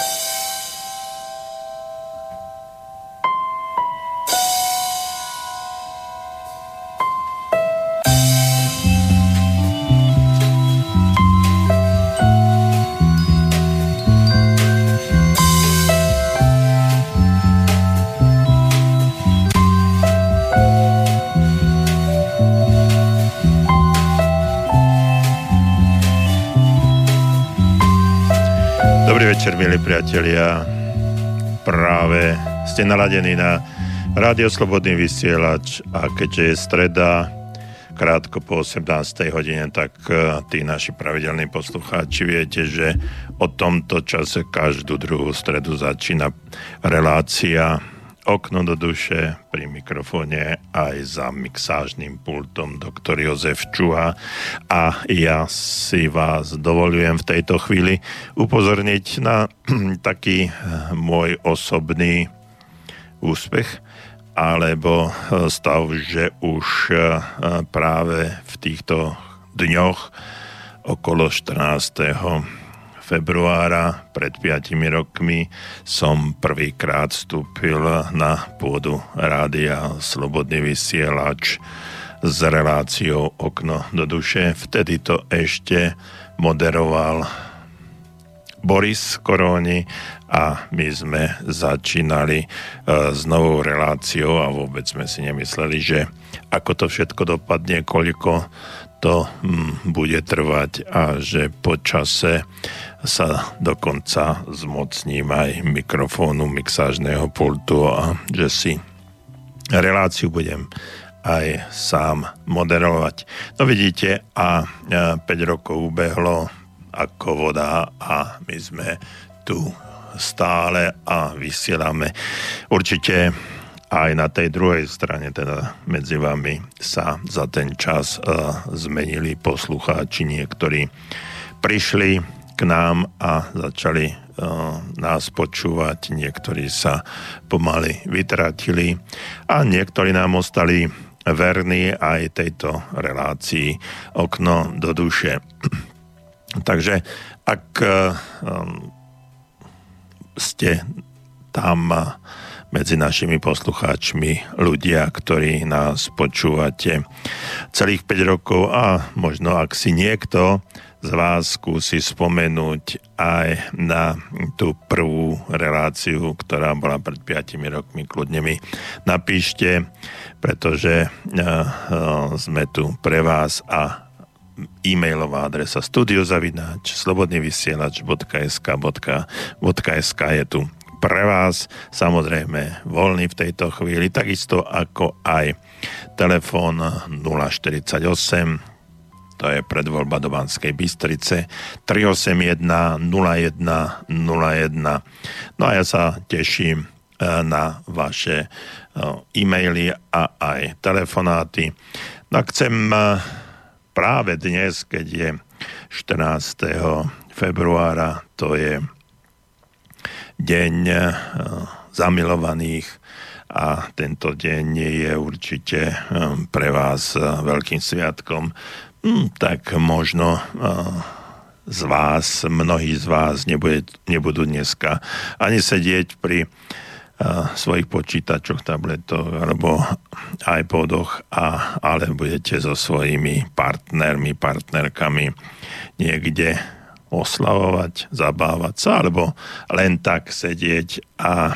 Bye. Večer, milí priatelia. Práve ste naladení na Rádio Slobodný vysielač a keďže je streda, krátko po 18. hodine, tak eh, tí naši pravidelní poslucháči viete, že o tomto čase každú druhú stredu začína relácia okno do duše pri mikrofóne aj za mixážnym pultom doktor Jozef Čuha. A ja si vás dovolujem v tejto chvíli upozorniť na taký eh, môj osobný úspech alebo eh, stav, že už eh, práve v týchto dňoch okolo 14 februára pred 5 rokmi som prvýkrát vstúpil na pôdu rádia Slobodný vysielač s reláciou Okno do duše. Vtedy to ešte moderoval Boris Koróni a my sme začínali uh, s novou reláciou a vôbec sme si nemysleli, že ako to všetko dopadne, koľko to hm, bude trvať a že po čase sa dokonca zmocním aj mikrofónu mixážneho pultu a že si reláciu budem aj sám moderovať. No vidíte, a 5 rokov ubehlo ako voda a my sme tu stále a vysielame. Určite aj na tej druhej strane, teda medzi vami, sa za ten čas uh, zmenili poslucháči. Niektorí prišli k nám a začali uh, nás počúvať. Niektorí sa pomaly vytratili a niektorí nám ostali verní aj tejto relácii okno do duše. Takže ak uh, ste tam uh, medzi našimi poslucháčmi ľudia, ktorí nás počúvate celých 5 rokov a možno ak si niekto z vás skúsi spomenúť aj na tú prvú reláciu, ktorá bola pred 5 rokmi, kľudne mi napíšte, pretože uh, uh, sme tu pre vás a e-mailová adresa studiozavináč slobodnyvysielač.sk je tu pre vás, samozrejme voľný v tejto chvíli, takisto ako aj telefón 048 to je predvoľba do Banskej Bystrice 381 01 01. No a ja sa teším e, na vaše e, e-maily a aj telefonáty. No a chcem e, práve dnes, keď je 14. februára, to je deň zamilovaných a tento deň je určite pre vás veľkým sviatkom. Hm, tak možno z vás, mnohí z vás nebude, nebudú dneska ani sedieť pri svojich počítačoch, tabletoch alebo iPodoch, a, ale budete so svojimi partnermi, partnerkami niekde oslavovať, zabávať sa, alebo len tak sedieť a,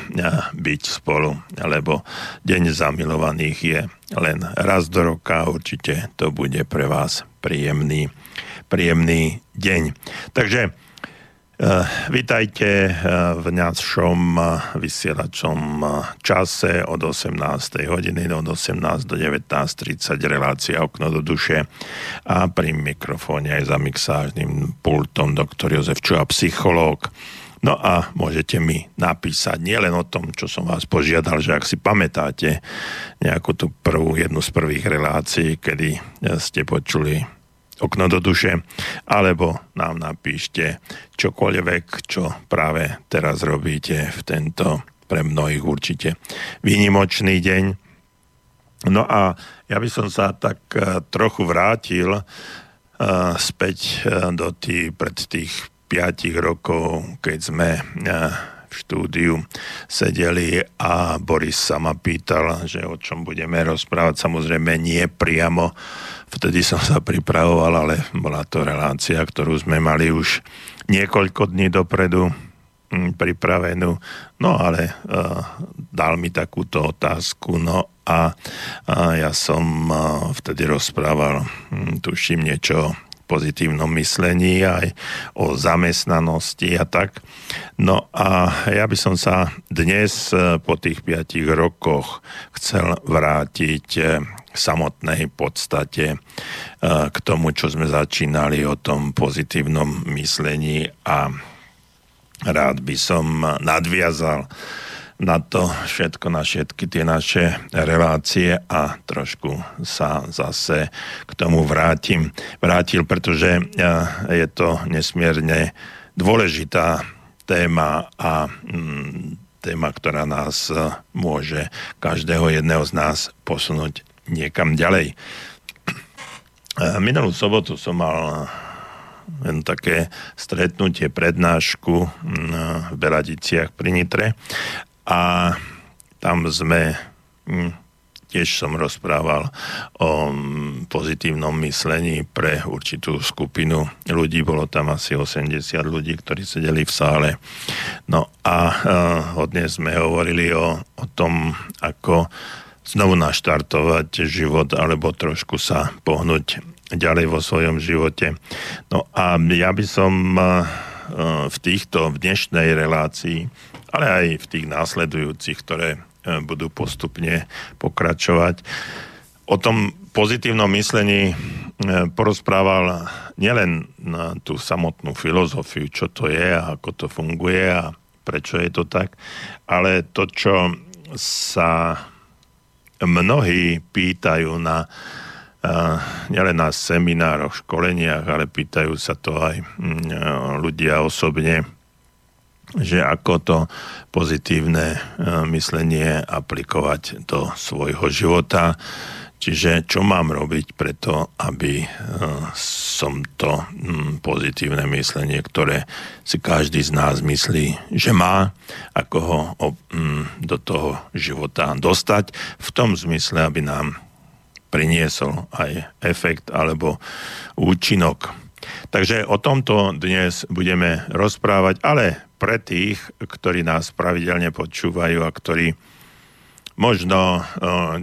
byť spolu, lebo Deň zamilovaných je len raz do roka, určite to bude pre vás príjemný, príjemný deň. Takže Uh, vítajte uh, v našom uh, vysielačom čase od 18. hodiny od 18 do 19.30 relácia Okno do duše a pri mikrofóne aj za mixážnym pultom doktor Jozef Čuha, psychológ. No a môžete mi napísať nielen o tom, čo som vás požiadal, že ak si pamätáte nejakú tú prvú, jednu z prvých relácií, kedy ste počuli okno do duše, alebo nám napíšte čokoľvek, čo práve teraz robíte v tento pre mnohých určite výnimočný deň. No a ja by som sa tak eh, trochu vrátil uh, späť uh, do tých, pred tých 5 piatich rokov, keď sme v štúdiu sedeli a Boris sa ma pýtal, že o čom budeme rozprávať. Samozrejme nie priamo, vtedy som sa pripravoval, ale bola to relácia, ktorú sme mali už niekoľko dní dopredu hm, pripravenú. No ale uh, dal mi takúto otázku, no a, a ja som uh, vtedy rozprával, hm, tuším niečo pozitívnom myslení, aj o zamestnanosti a tak. No a ja by som sa dnes e, po tých piatich rokoch chcel vrátiť samotnej podstate e, k tomu, čo sme začínali o tom pozitívnom myslení a rád by som nadviazal na to všetko, na všetky tie naše relácie a trošku sa zase k tomu vrátim. Vrátil, pretože je to nesmierne dôležitá téma a mm, téma, ktorá nás môže každého jedného z nás posunúť niekam ďalej. Minulú sobotu som mal len také stretnutie, prednášku v Beladiciach pri Nitre a tam sme, tiež som rozprával o pozitívnom myslení pre určitú skupinu ľudí, bolo tam asi 80 ľudí, ktorí sedeli v sále. No a uh, hodne sme hovorili o, o tom, ako znovu naštartovať život alebo trošku sa pohnúť ďalej vo svojom živote. No a ja by som uh, v týchto v dnešnej relácii ale aj v tých následujúcich, ktoré e, budú postupne pokračovať. O tom pozitívnom myslení porozprával nielen na tú samotnú filozofiu, čo to je a ako to funguje a prečo je to tak, ale to, čo sa mnohí pýtajú na e, nielen na seminároch, školeniach, ale pýtajú sa to aj ľudia osobne že ako to pozitívne e, myslenie aplikovať do svojho života. Čiže čo mám robiť preto, aby e, som to pozitívne myslenie, ktoré si každý z nás myslí, že má, ako ho do toho života dostať, v tom zmysle, aby nám priniesol aj efekt alebo účinok. Takže o tomto dnes budeme rozprávať, ale pre tých, ktorí nás pravidelne počúvajú a ktorí možno uh,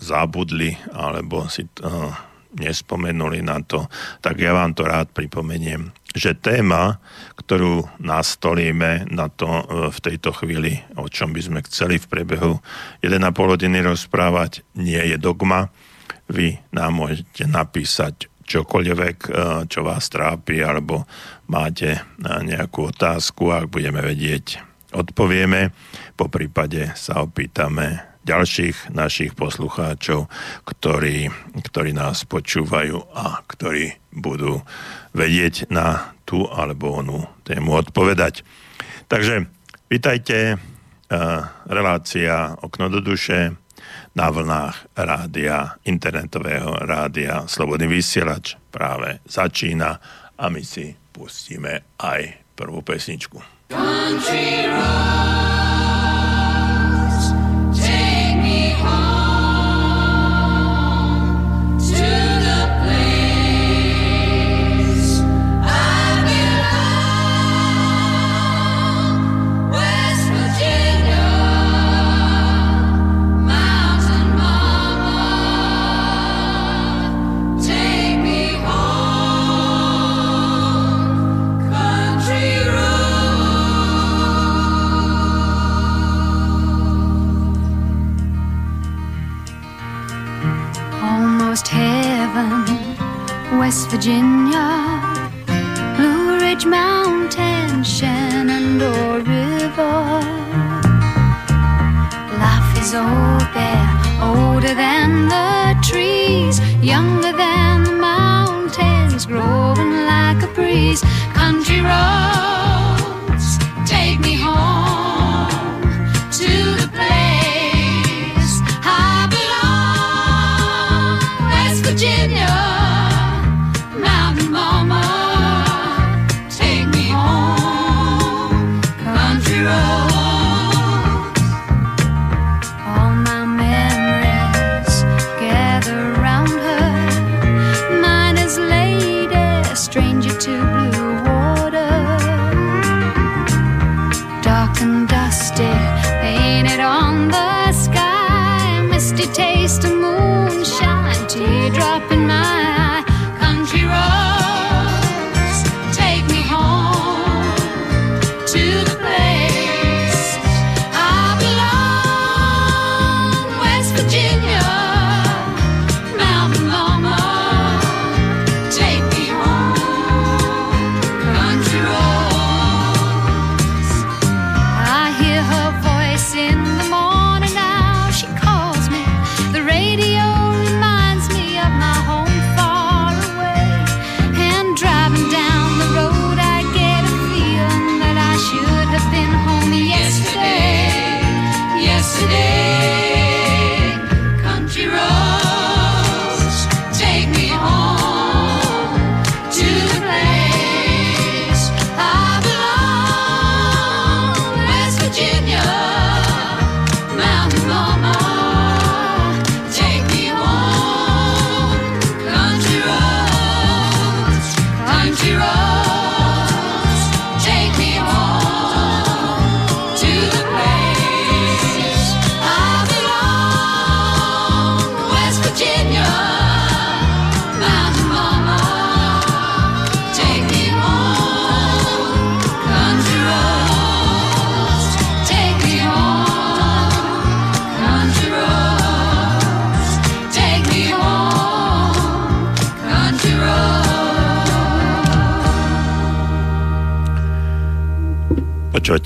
zabudli alebo si uh, nespomenuli na to, tak ja vám to rád pripomeniem, že téma, ktorú nastolíme na to uh, v tejto chvíli, o čom by sme chceli v priebehu 1,5 hodiny rozprávať, nie je dogma. Vy nám môžete napísať čokoľvek, čo vás trápi, alebo máte nejakú otázku, ak budeme vedieť, odpovieme. Po prípade sa opýtame ďalších našich poslucháčov, ktorí, ktorí nás počúvajú a ktorí budú vedieť na tú alebo onú tému odpovedať. Takže vítajte, relácia Okno do duše na vlnách rádia, internetového rádia Slobodný vysielač práve začína a my si pustíme aj prvú pesničku. Country West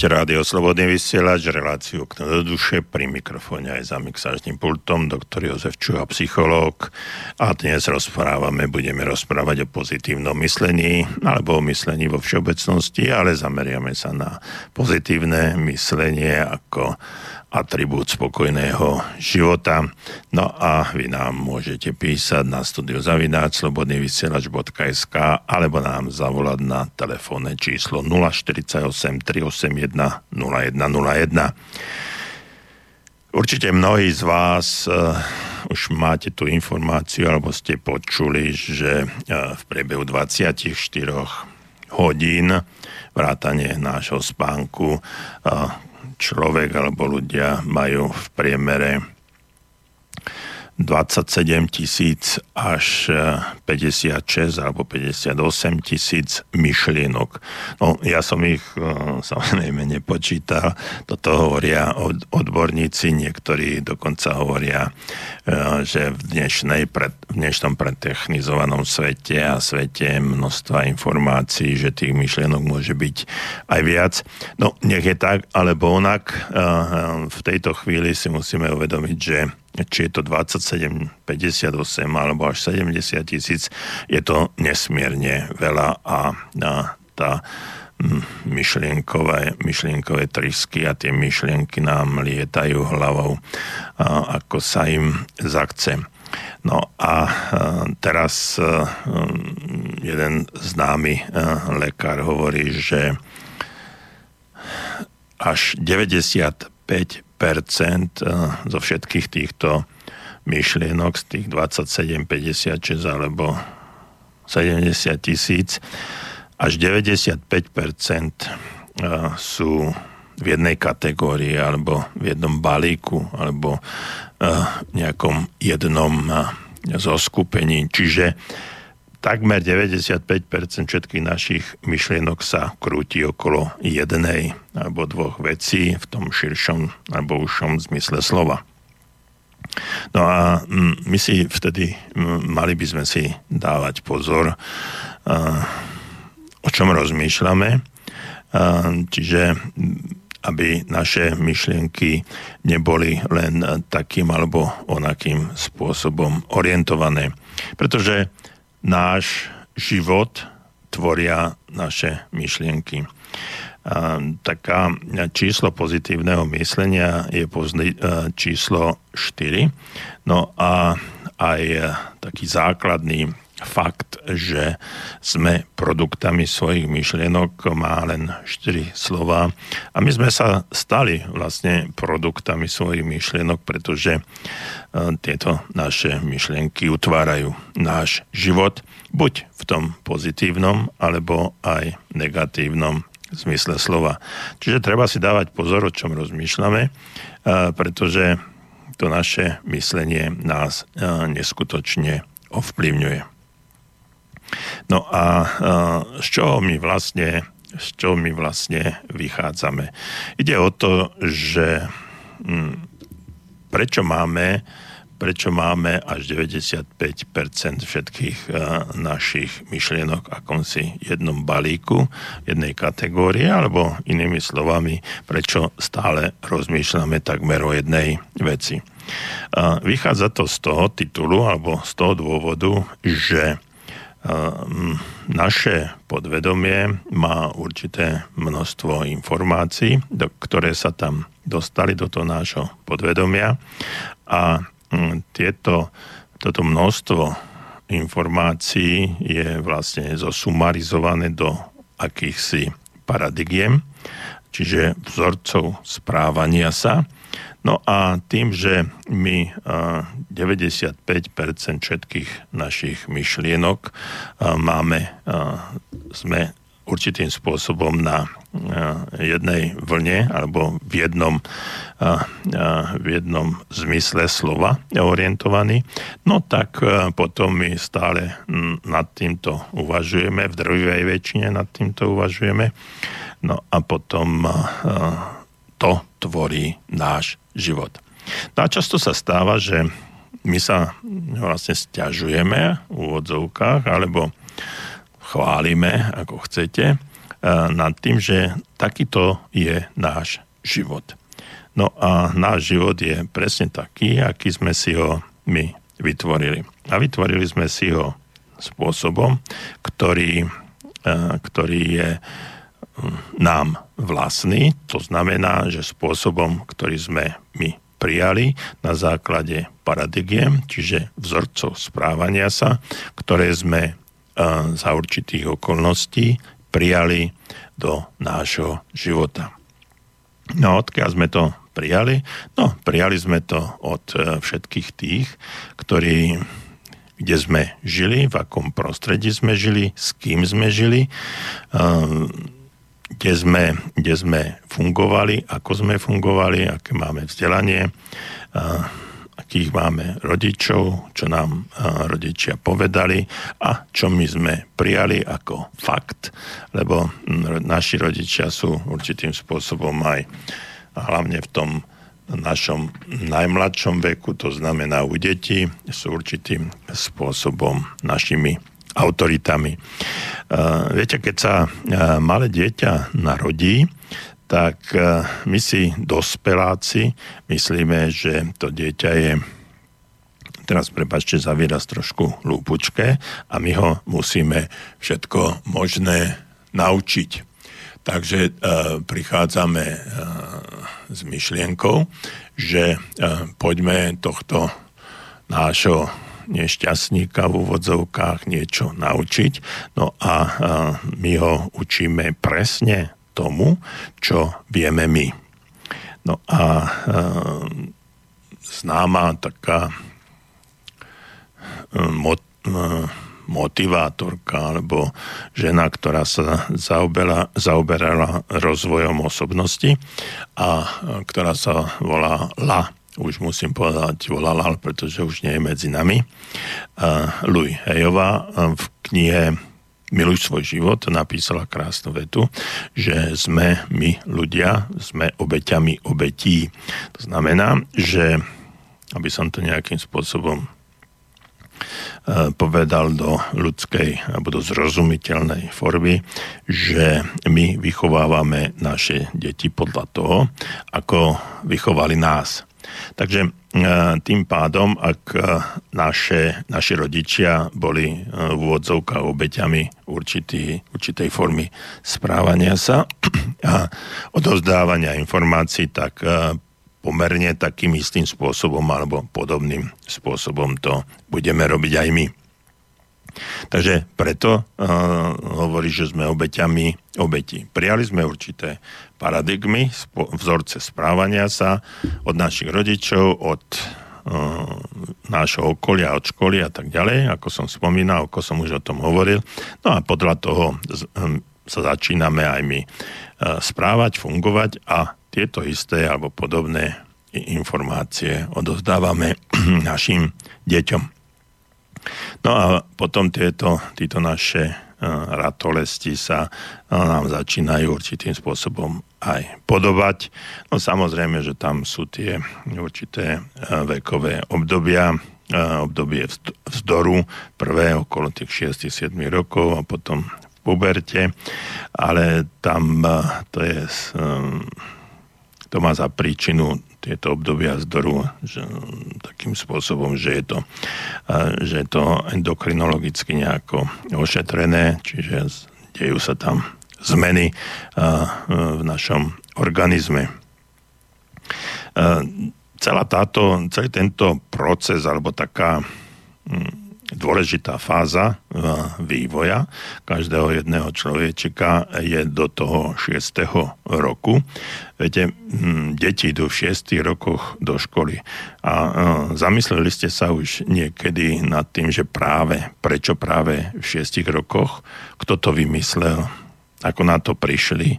Počúvate rádio Slobodný vysielač, reláciu k do duše, pri mikrofóne aj za mixážnym pultom, doktor Jozef Čuha, psychológ. A dnes rozprávame, budeme rozprávať o pozitívnom myslení, alebo o myslení vo všeobecnosti, ale zameriame sa na pozitívne myslenie ako atribút spokojného života. No a vy nám môžete písať na studio zavináč slobodnyvysielač.sk alebo nám zavolať na telefónne číslo 048 381 0101. Určite mnohí z vás uh, už máte tú informáciu alebo ste počuli, že uh, v priebehu 24 hodín vrátane nášho spánku uh, človek alebo ľudia majú v priemere 27 tisíc až 56 e, alebo 58 tisíc myšlienok. No, ja som ich e, samozrejme nepočítal. Toto hovoria od, odborníci, niektorí dokonca hovoria, e, že v, dnešnej, v dnešnom pretechnizovanom svete a svete množstva informácií, že tých myšlienok môže byť aj viac. No, nech je tak, alebo onak. V tejto chvíli si musíme uvedomiť, že či je to 27, 58 alebo až 70 tisíc, je to nesmierne veľa a, a tá mm, myšlienkové, myšlienkové trysky a tie myšlienky nám lietajú hlavou, a, ako sa im zachce. No a teraz jeden známy lekár hovorí, že až 95 Eh, zo všetkých týchto myšlienok, z tých 27, 56 alebo 70 tisíc, až 95% eh, sú v jednej kategórii alebo v jednom balíku alebo v eh, nejakom jednom zoskupení. Čiže takmer 95% všetkých našich myšlienok sa krúti okolo jednej alebo dvoch vecí v tom širšom alebo užšom zmysle slova. No a mm, my si vtedy mm, mali by sme si dávať pozor, o čom rozmýšľame, čiže mm, aby naše myšlienky neboli len takým alebo onakým spôsobom orientované. Pretože náš život tvoria naše myšlienky. Taká číslo pozitívneho myslenia je pozni, číslo 4. No a aj taký základný fakt, že sme produktami svojich myšlienok, má len 4 slova. A my sme sa stali vlastne produktami svojich myšlienok, pretože e, tieto naše myšlienky utvárajú náš život, buď v tom pozitívnom, alebo aj negatívnom zmysle slova. Čiže treba si dávať pozor, o čom rozmýšľame, e, pretože to naše myslenie nás e, neskutočne ovplyvňuje. No a z čoho my vlastne, z čoho my vlastne vychádzame? Ide o to, že hm, prečo máme prečo máme až 95% všetkých našich myšlienok akomsi jednom balíku, jednej kategórie, alebo inými slovami, prečo stále rozmýšľame takmer o jednej veci. Vychádza to z toho titulu alebo z toho dôvodu, že naše podvedomie má určité množstvo informácií, do, ktoré sa tam dostali do toho nášho podvedomia. A mm, tieto, toto množstvo informácií je vlastne zosumarizované do akýchsi paradigiem, čiže vzorcov správania sa, No a tým, že my 95% všetkých našich myšlienok máme, sme určitým spôsobom na jednej vlne alebo v jednom, v jednom zmysle slova orientovaní, no tak potom my stále nad týmto uvažujeme, v drvivej väčšine nad týmto uvažujeme, no a potom to tvorí náš život. No a často sa stáva, že my sa vlastne stiažujeme v úvodzovkách alebo chválime, ako chcete, nad tým, že takýto je náš život. No a náš život je presne taký, aký sme si ho my vytvorili. A vytvorili sme si ho spôsobom, ktorý, ktorý je nám vlastný, to znamená, že spôsobom, ktorý sme my prijali na základe paradigiem, čiže vzorcov správania sa, ktoré sme za určitých okolností prijali do nášho života. No odkiaľ sme to prijali? No, prijali sme to od e, všetkých tých, ktorí kde sme žili, v akom prostredí sme žili, s kým sme žili, e, kde sme, kde sme fungovali, ako sme fungovali, aké máme vzdelanie, akých máme rodičov, čo nám rodičia povedali a čo my sme prijali ako fakt, lebo naši rodičia sú určitým spôsobom aj hlavne v tom našom najmladšom veku, to znamená u detí, sú určitým spôsobom našimi autoritami. Viete, keď sa malé dieťa narodí, tak my si dospeláci myslíme, že to dieťa je teraz prepačte za výraz trošku lúpučké a my ho musíme všetko možné naučiť. Takže e, prichádzame e, s myšlienkou, že e, poďme tohto nášho nešťastníka v úvodzovkách niečo naučiť. No a my ho učíme presne tomu, čo vieme my. No a známa taká e, e, motivátorka alebo žena, ktorá sa zaoberala, zaoberala rozvojom osobnosti a ktorá sa volá La. Už musím povedať volala, pretože už nie je medzi nami. Louis Hejová v knihe Miluj svoj život napísala krásnu vetu, že sme my ľudia, sme obeťami obetí. To znamená, že aby som to nejakým spôsobom Eh, povedal do ľudskej alebo do zrozumiteľnej formy, že my vychovávame naše deti podľa toho, ako vychovali nás. Takže eh, tým pádom, ak eh, naše, naši rodičia boli v úvodzovkách obeťami určitý, určitej formy správania sa a odovzdávania informácií, tak pomerne takým istým spôsobom alebo podobným spôsobom to budeme robiť aj my. Takže preto uh, hovorí, že sme obeťami obeti. Prijali sme určité paradigmy, spo, vzorce správania sa od našich rodičov, od uh, nášho okolia, od školy a tak ďalej, ako som spomínal, ako som už o tom hovoril. No a podľa toho um, sa začíname aj my uh, správať, fungovať a tieto isté alebo podobné informácie odozdávame našim deťom. No a potom tieto, títo naše ratolesti sa nám začínajú určitým spôsobom aj podobať. No samozrejme, že tam sú tie určité vekové obdobia, obdobie vzdoru, prvé okolo tých 6-7 rokov a potom v puberte, ale tam to je to má za príčinu tieto obdobia zdoru že, takým spôsobom, že je to, že je to endokrinologicky nejako ošetrené, čiže dejú sa tam zmeny v našom organizme. Celá táto, celý tento proces, alebo taká hm, dôležitá fáza e, vývoja každého jedného človečika je do toho 6. roku. Viete, deti idú v 6 rokoch do školy a e, zamysleli ste sa už niekedy nad tým, že práve, prečo práve v 6 rokoch, kto to vymyslel, ako na to prišli, e,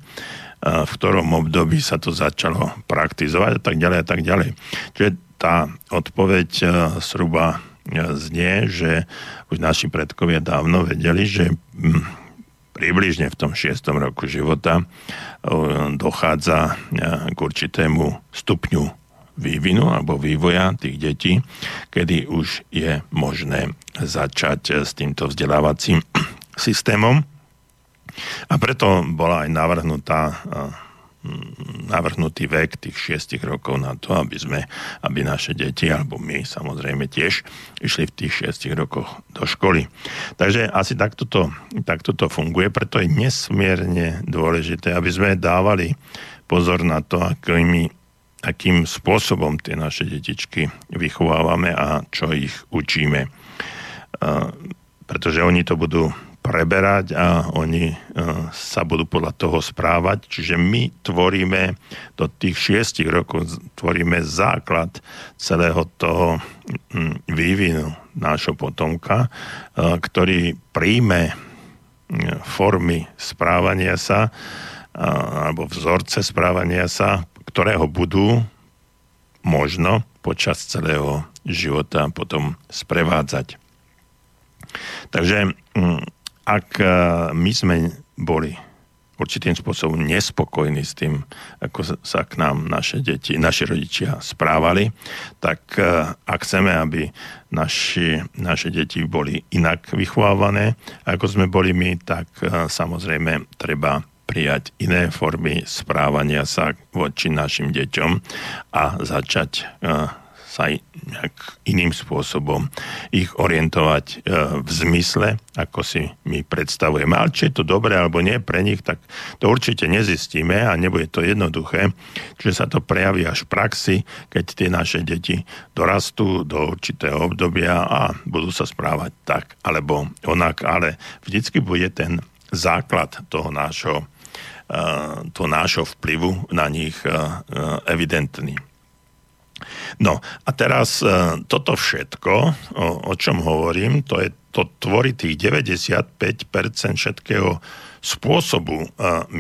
v ktorom období sa to začalo praktizovať a tak ďalej a tak ďalej. Čiže tá odpoveď zhruba znie, že už naši predkovia dávno vedeli, že hm, približne v tom šiestom roku života dochádza k určitému stupňu vývinu alebo vývoja tých detí, kedy už je možné začať s týmto vzdelávacím systémom. A preto bola aj navrhnutá navrhnutý vek tých 6 rokov na to, aby sme, aby naše deti, alebo my samozrejme tiež, išli v tých 6 rokoch do školy. Takže asi takto to, takto to funguje, preto je nesmierne dôležité, aby sme dávali pozor na to, akými, akým spôsobom tie naše detičky vychovávame a čo ich učíme. Pretože oni to budú preberať a oni e, sa budú podľa toho správať. Čiže my tvoríme do tých šiestich rokov tvoríme základ celého toho vývinu nášho potomka, e, ktorý príjme formy správania sa alebo vzorce správania sa, ktorého budú možno počas celého života potom sprevádzať. Takže ak e, my sme boli určitým spôsobom nespokojní s tým, ako sa k nám naše deti, naši rodičia správali, tak e, ak chceme, aby naši, naše deti boli inak vychovávané, ako sme boli my, tak e, samozrejme treba prijať iné formy správania sa voči našim deťom a začať sa nejak iným spôsobom ich orientovať e, v zmysle, ako si my predstavujeme. Ale či je to dobré alebo nie pre nich, tak to určite nezistíme a nebude to jednoduché. Čiže sa to prejaví až v praxi, keď tie naše deti dorastú do určitého obdobia a budú sa správať tak alebo onak, ale vždycky bude ten základ toho nášho, e, toho nášho vplyvu na nich e, evidentný. No a teraz e, toto všetko, o, o čom hovorím, to, je, to tvorí tých 95% všetkého spôsobu e,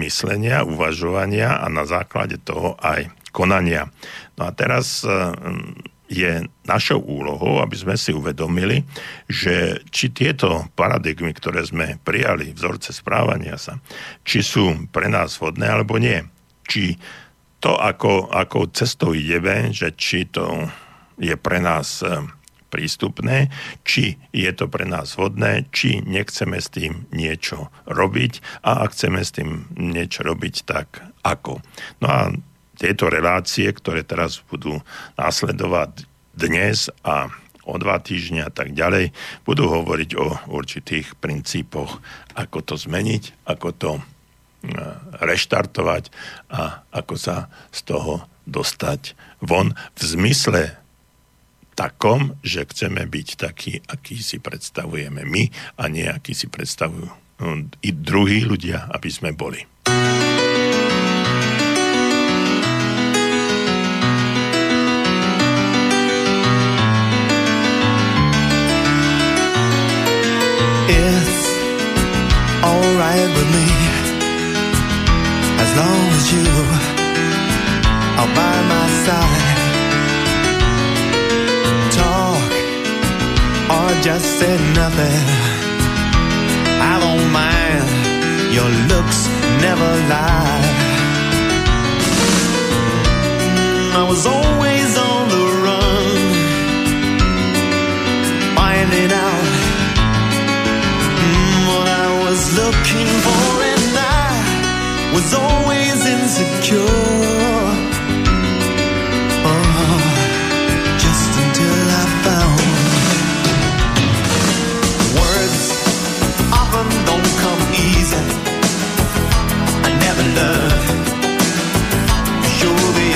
myslenia, uvažovania a na základe toho aj konania. No a teraz e, je našou úlohou, aby sme si uvedomili, že či tieto paradigmy, ktoré sme prijali, vzorce správania sa, či sú pre nás vhodné alebo nie. Či to, ako, ako cestou ideme, že či to je pre nás e, prístupné, či je to pre nás vhodné, či nechceme s tým niečo robiť a ak chceme s tým niečo robiť, tak ako. No a tieto relácie, ktoré teraz budú následovať dnes a o dva týždňa a tak ďalej, budú hovoriť o určitých princípoch, ako to zmeniť, ako to reštartovať a ako sa z toho dostať von v zmysle takom, že chceme byť taký, aký si predstavujeme my a nie aký si predstavujú no, i druhí ľudia, aby sme boli. It's alright with me long as you are by my side. Talk or just say nothing. I don't mind. Your looks never lie. I was always on the run, finding out mm, what I was looking for was always insecure. Oh, just until I found words often don't come easy. I never learned.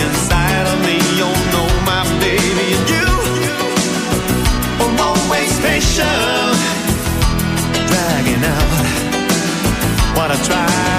Inside of me, you know my baby, and you are always patient, dragging out what I try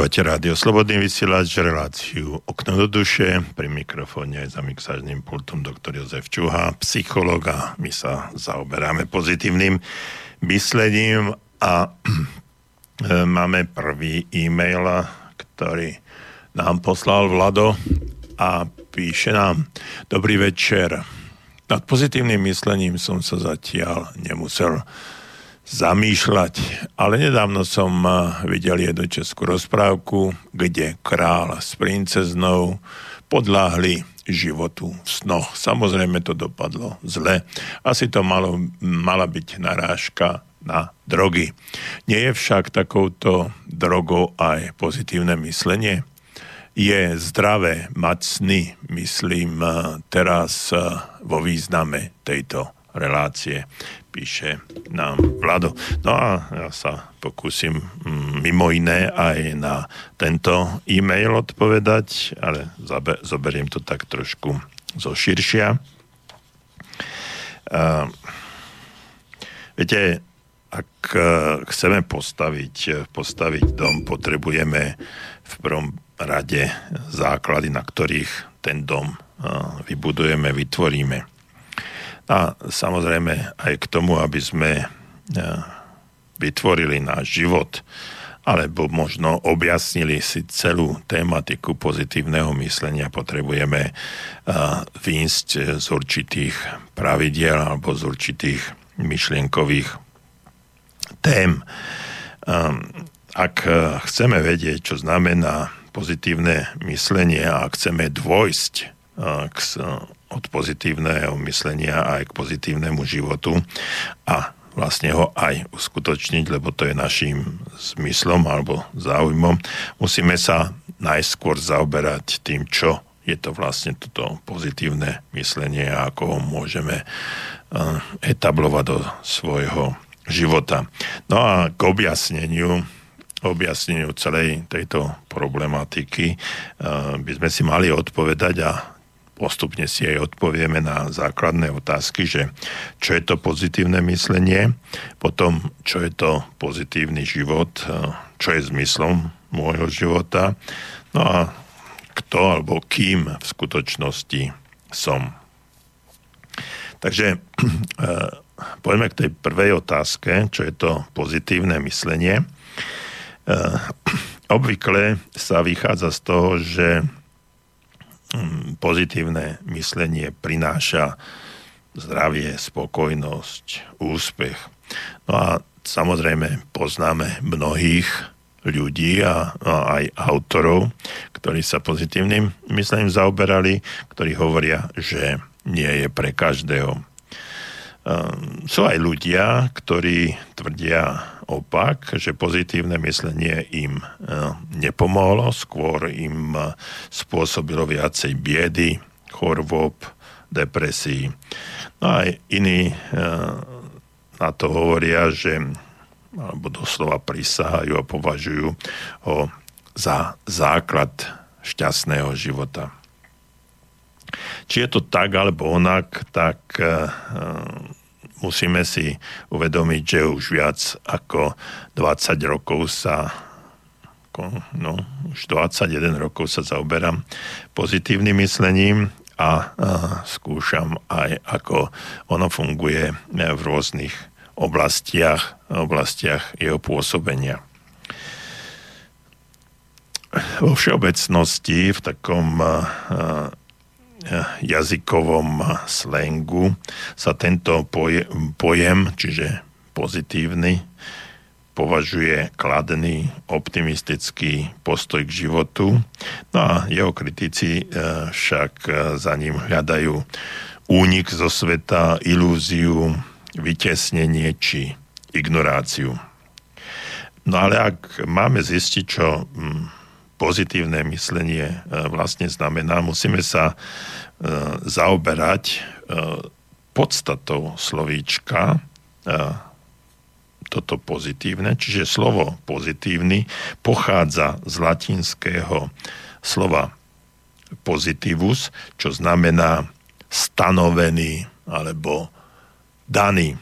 Počúvate rádio Slobodný vysielač, reláciu Okno do duše, pri mikrofóne aj za mixážnym pultom doktor Jozef Čuha, psychologa. My sa zaoberáme pozitívnym myslením a máme prvý e-mail, ktorý nám poslal Vlado a píše nám Dobrý večer. Nad pozitívnym myslením som sa zatiaľ nemusel zamýšľať. Ale nedávno som eh, videl jednu českú rozprávku, kde král s princeznou podláhli životu v snoch. Samozrejme to dopadlo zle. Asi to malo, mala byť narážka na drogy. Nie je však takouto drogou aj pozitívne myslenie? Je zdravé mať sny, myslím eh, teraz eh, vo význame tejto relácie píše nám Vlado. No a ja sa pokúsim mm, mimo iné aj na tento e-mail odpovedať, ale zoberiem to tak trošku zo širšia. Uh, viete, ak uh, chceme postaviť, postaviť dom, potrebujeme v prvom rade základy, na ktorých ten dom uh, vybudujeme, vytvoríme. A samozrejme aj k tomu, aby sme e, vytvorili náš život, alebo možno objasnili si celú tématiku pozitívneho myslenia, potrebujeme e, výjsť z určitých pravidiel alebo z určitých myšlienkových tém. E, ak chceme vedieť, čo znamená pozitívne myslenie a chceme dôjsť k od pozitívneho myslenia aj k pozitívnemu životu a vlastne ho aj uskutočniť, lebo to je našim zmyslom alebo záujmom. Musíme sa najskôr zaoberať tým, čo je to vlastne toto pozitívne myslenie a ako ho môžeme eh, etablovať do svojho života. No a k objasneniu objasneniu celej tejto problematiky eh, by sme si mali odpovedať a postupne si aj odpovieme na základné otázky, že čo je to pozitívne myslenie, potom čo je to pozitívny život, čo je zmyslom môjho života, no a kto alebo kým v skutočnosti som. Takže poďme k tej prvej otázke, čo je to pozitívne myslenie. Obvykle sa vychádza z toho, že pozitívne myslenie prináša zdravie, spokojnosť, úspech. No a samozrejme poznáme mnohých ľudí a, a aj autorov, ktorí sa pozitívnym myslením zaoberali, ktorí hovoria, že nie je pre každého. Um, sú aj ľudia, ktorí tvrdia opak, že pozitívne myslenie im e, nepomohlo, skôr im e, spôsobilo viacej biedy, chorôb, depresí. No aj iní e, na to hovoria, že alebo doslova prisahajú a považujú ho za základ šťastného života. Či je to tak alebo onak, tak musíme si uvedomiť, že už viac ako 20 rokov sa no, už 21 rokov sa zaoberám pozitívnym myslením a, a skúšam aj, ako ono funguje v rôznych oblastiach, oblastiach jeho pôsobenia. Vo všeobecnosti v takom jazykovom slangu sa tento pojem, čiže pozitívny, považuje kladný, optimistický postoj k životu. No a jeho kritici e, však e, za ním hľadajú únik zo sveta, ilúziu, vytesnenie či ignoráciu. No ale ak máme zistiť, čo hm, pozitívne myslenie e, vlastne znamená. Musíme sa e, zaoberať e, podstatou slovíčka toto pozitívne, čiže slovo pozitívny pochádza z latinského slova positivus, čo znamená stanovený alebo daný.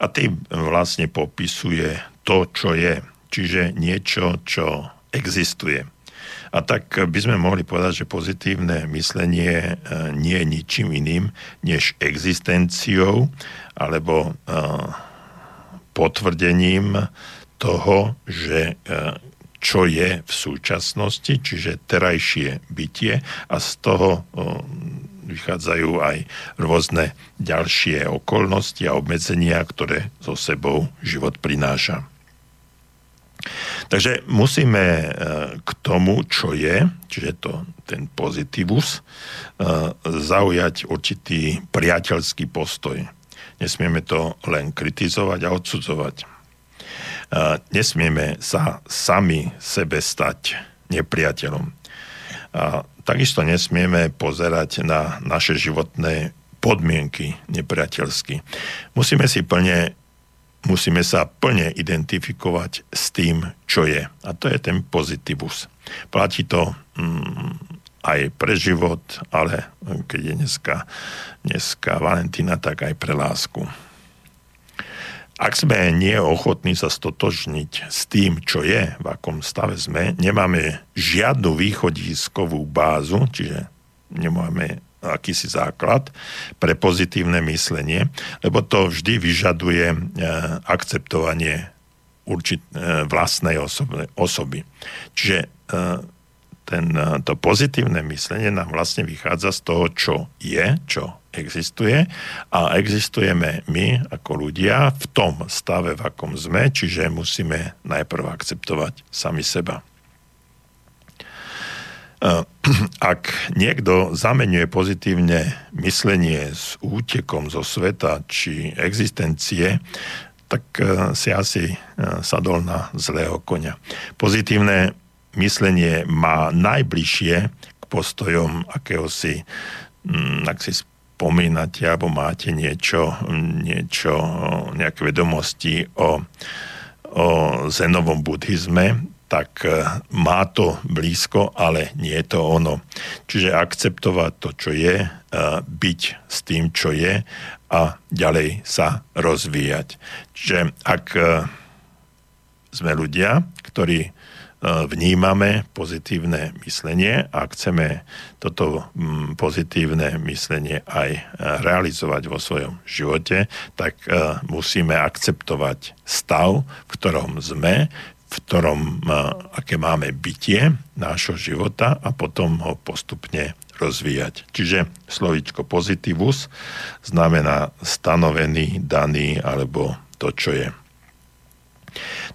A tým vlastne popisuje to, čo je čiže niečo, čo existuje. A tak by sme mohli povedať, že pozitívne myslenie nie je ničím iným než existenciou alebo potvrdením toho, že čo je v súčasnosti, čiže terajšie bytie a z toho vychádzajú aj rôzne ďalšie okolnosti a obmedzenia, ktoré so sebou život prináša. Takže musíme e, k tomu, čo je, čiže to, ten pozitívus, e, zaujať určitý priateľský postoj. Nesmieme to len kritizovať a odsudzovať. E, nesmieme sa sami sebe stať nepriateľom. A takisto nesmieme pozerať na naše životné podmienky nepriateľsky. Musíme si plne musíme sa plne identifikovať s tým, čo je. A to je ten pozitívus. Platí to mm, aj pre život, ale keď je dneska, dneska Valentína, tak aj pre lásku. Ak sme nie ochotní sa stotožniť s tým, čo je, v akom stave sme, nemáme žiadnu východiskovú bázu, čiže nemáme akýsi základ pre pozitívne myslenie, lebo to vždy vyžaduje e, akceptovanie určit, e, vlastnej osoby, osoby. Čiže e, ten, to pozitívne myslenie nám vlastne vychádza z toho, čo je, čo existuje a existujeme my ako ľudia v tom stave, v akom sme, čiže musíme najprv akceptovať sami seba. Eh, ak niekto zamenuje pozitívne myslenie s útekom zo sveta či existencie, tak eh, si asi eh, sadol na zlého konia. Pozitívne myslenie má najbližšie k postojom akéhosi, hm, ak si spomínate alebo máte niečo, niečo nejaké vedomosti o, o zenovom buddhizme, tak e, má to blízko, ale nie je to ono. Čiže akceptovať to, čo je, e, byť s tým, čo je a ďalej sa rozvíjať. Čiže ak e, sme ľudia, ktorí vnímame pozitívne myslenie a chceme toto mm, pozitívne myslenie aj realizovať vo svojom živote, tak musíme akceptovať stav, v ktorom sme, v ktorom aké máme bytie nášho života a potom ho postupne rozvíjať. Čiže slovičko pozitívus znamená stanovený, daný alebo to, čo je.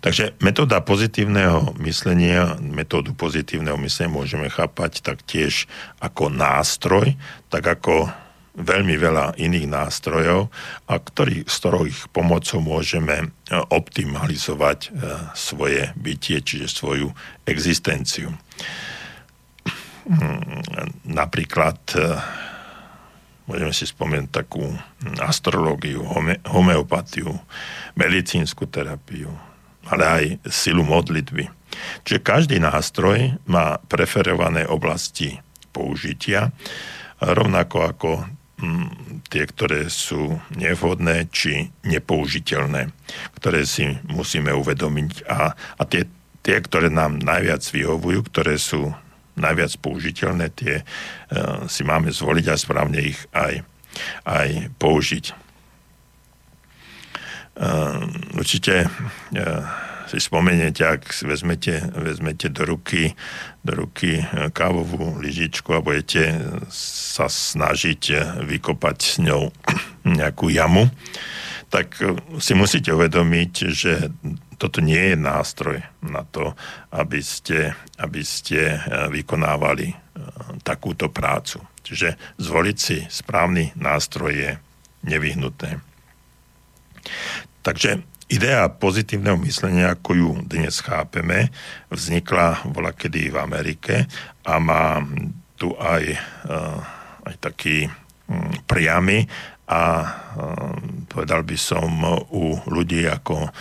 Takže metóda pozitívneho myslenia, metódu pozitívneho myslenia môžeme chápať taktiež ako nástroj, tak ako veľmi veľa iných nástrojov, a ktorý, z ktorých pomocou môžeme e, optimalizovať e, svoje bytie, čiže svoju existenciu. Mm, napríklad e, môžeme si spomenúť takú astrológiu, homeopatiu, medicínsku terapiu, ale aj silu modlitby. Čiže každý nástroj má preferované oblasti použitia, rovnako ako tie, ktoré sú nevhodné či nepoužiteľné, ktoré si musíme uvedomiť a, a tie, tie, ktoré nám najviac vyhovujú, ktoré sú najviac použiteľné, tie uh, si máme zvoliť a správne ich aj, aj použiť. Uh, určite uh, si spomeniete, ak vezmete, vezmete do ruky, do ruky e, kávovú lyžičku a budete sa snažiť e, vykopať s ňou nejakú jamu, tak e, si musíte uvedomiť, že toto nie je nástroj na to, aby ste, aby ste vykonávali takúto prácu. Čiže zvoliť si správny nástroj je nevyhnutné. Takže Idea pozitívneho myslenia, ako ju dnes chápeme, vznikla bola kedy v Amerike a má tu aj, uh, aj taký um, priamy a uh, povedal by som u ľudí ako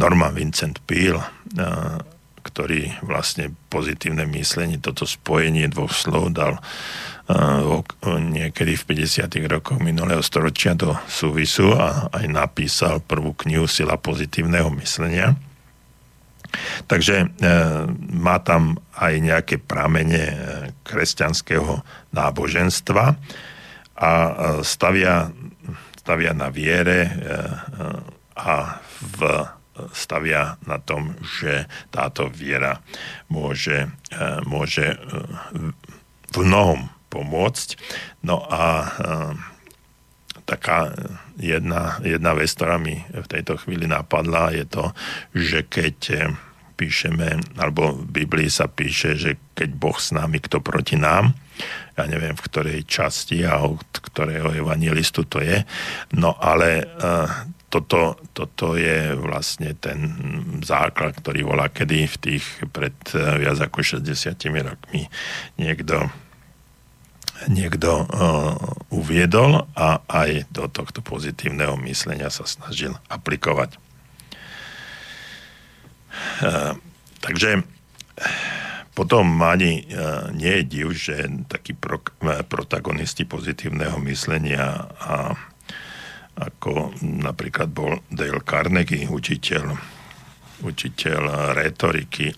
Norman Vincent Peale, uh, ktorý vlastne pozitívne myslenie, toto spojenie dvoch slov dal niekedy v 50. rokoch minulého storočia do súvisu a aj napísal prvú knihu Sila pozitívneho myslenia. Takže e, má tam aj nejaké pramene e, kresťanského náboženstva a stavia, stavia na viere a v, stavia na tom, že táto viera môže, e, môže v mnohom pomôcť. No a e, taká jedna, jedna vec, ktorá mi v tejto chvíli napadla, je to, že keď píšeme, alebo v Biblii sa píše, že keď Boh s nami, kto proti nám, ja neviem v ktorej časti a od ktorého evangelistu to je, no ale uh, toto, toto je vlastne ten základ, ktorý volá kedy v tých pred viac ako 60 rokmi niekto niekto uh, uviedol a aj do tohto pozitívneho myslenia sa snažil aplikovať. Uh, takže potom ani uh, nie je div, že takí pro, protagonisti pozitívneho myslenia a ako napríklad bol Dale Carnegie, učiteľ, učiteľ retoriky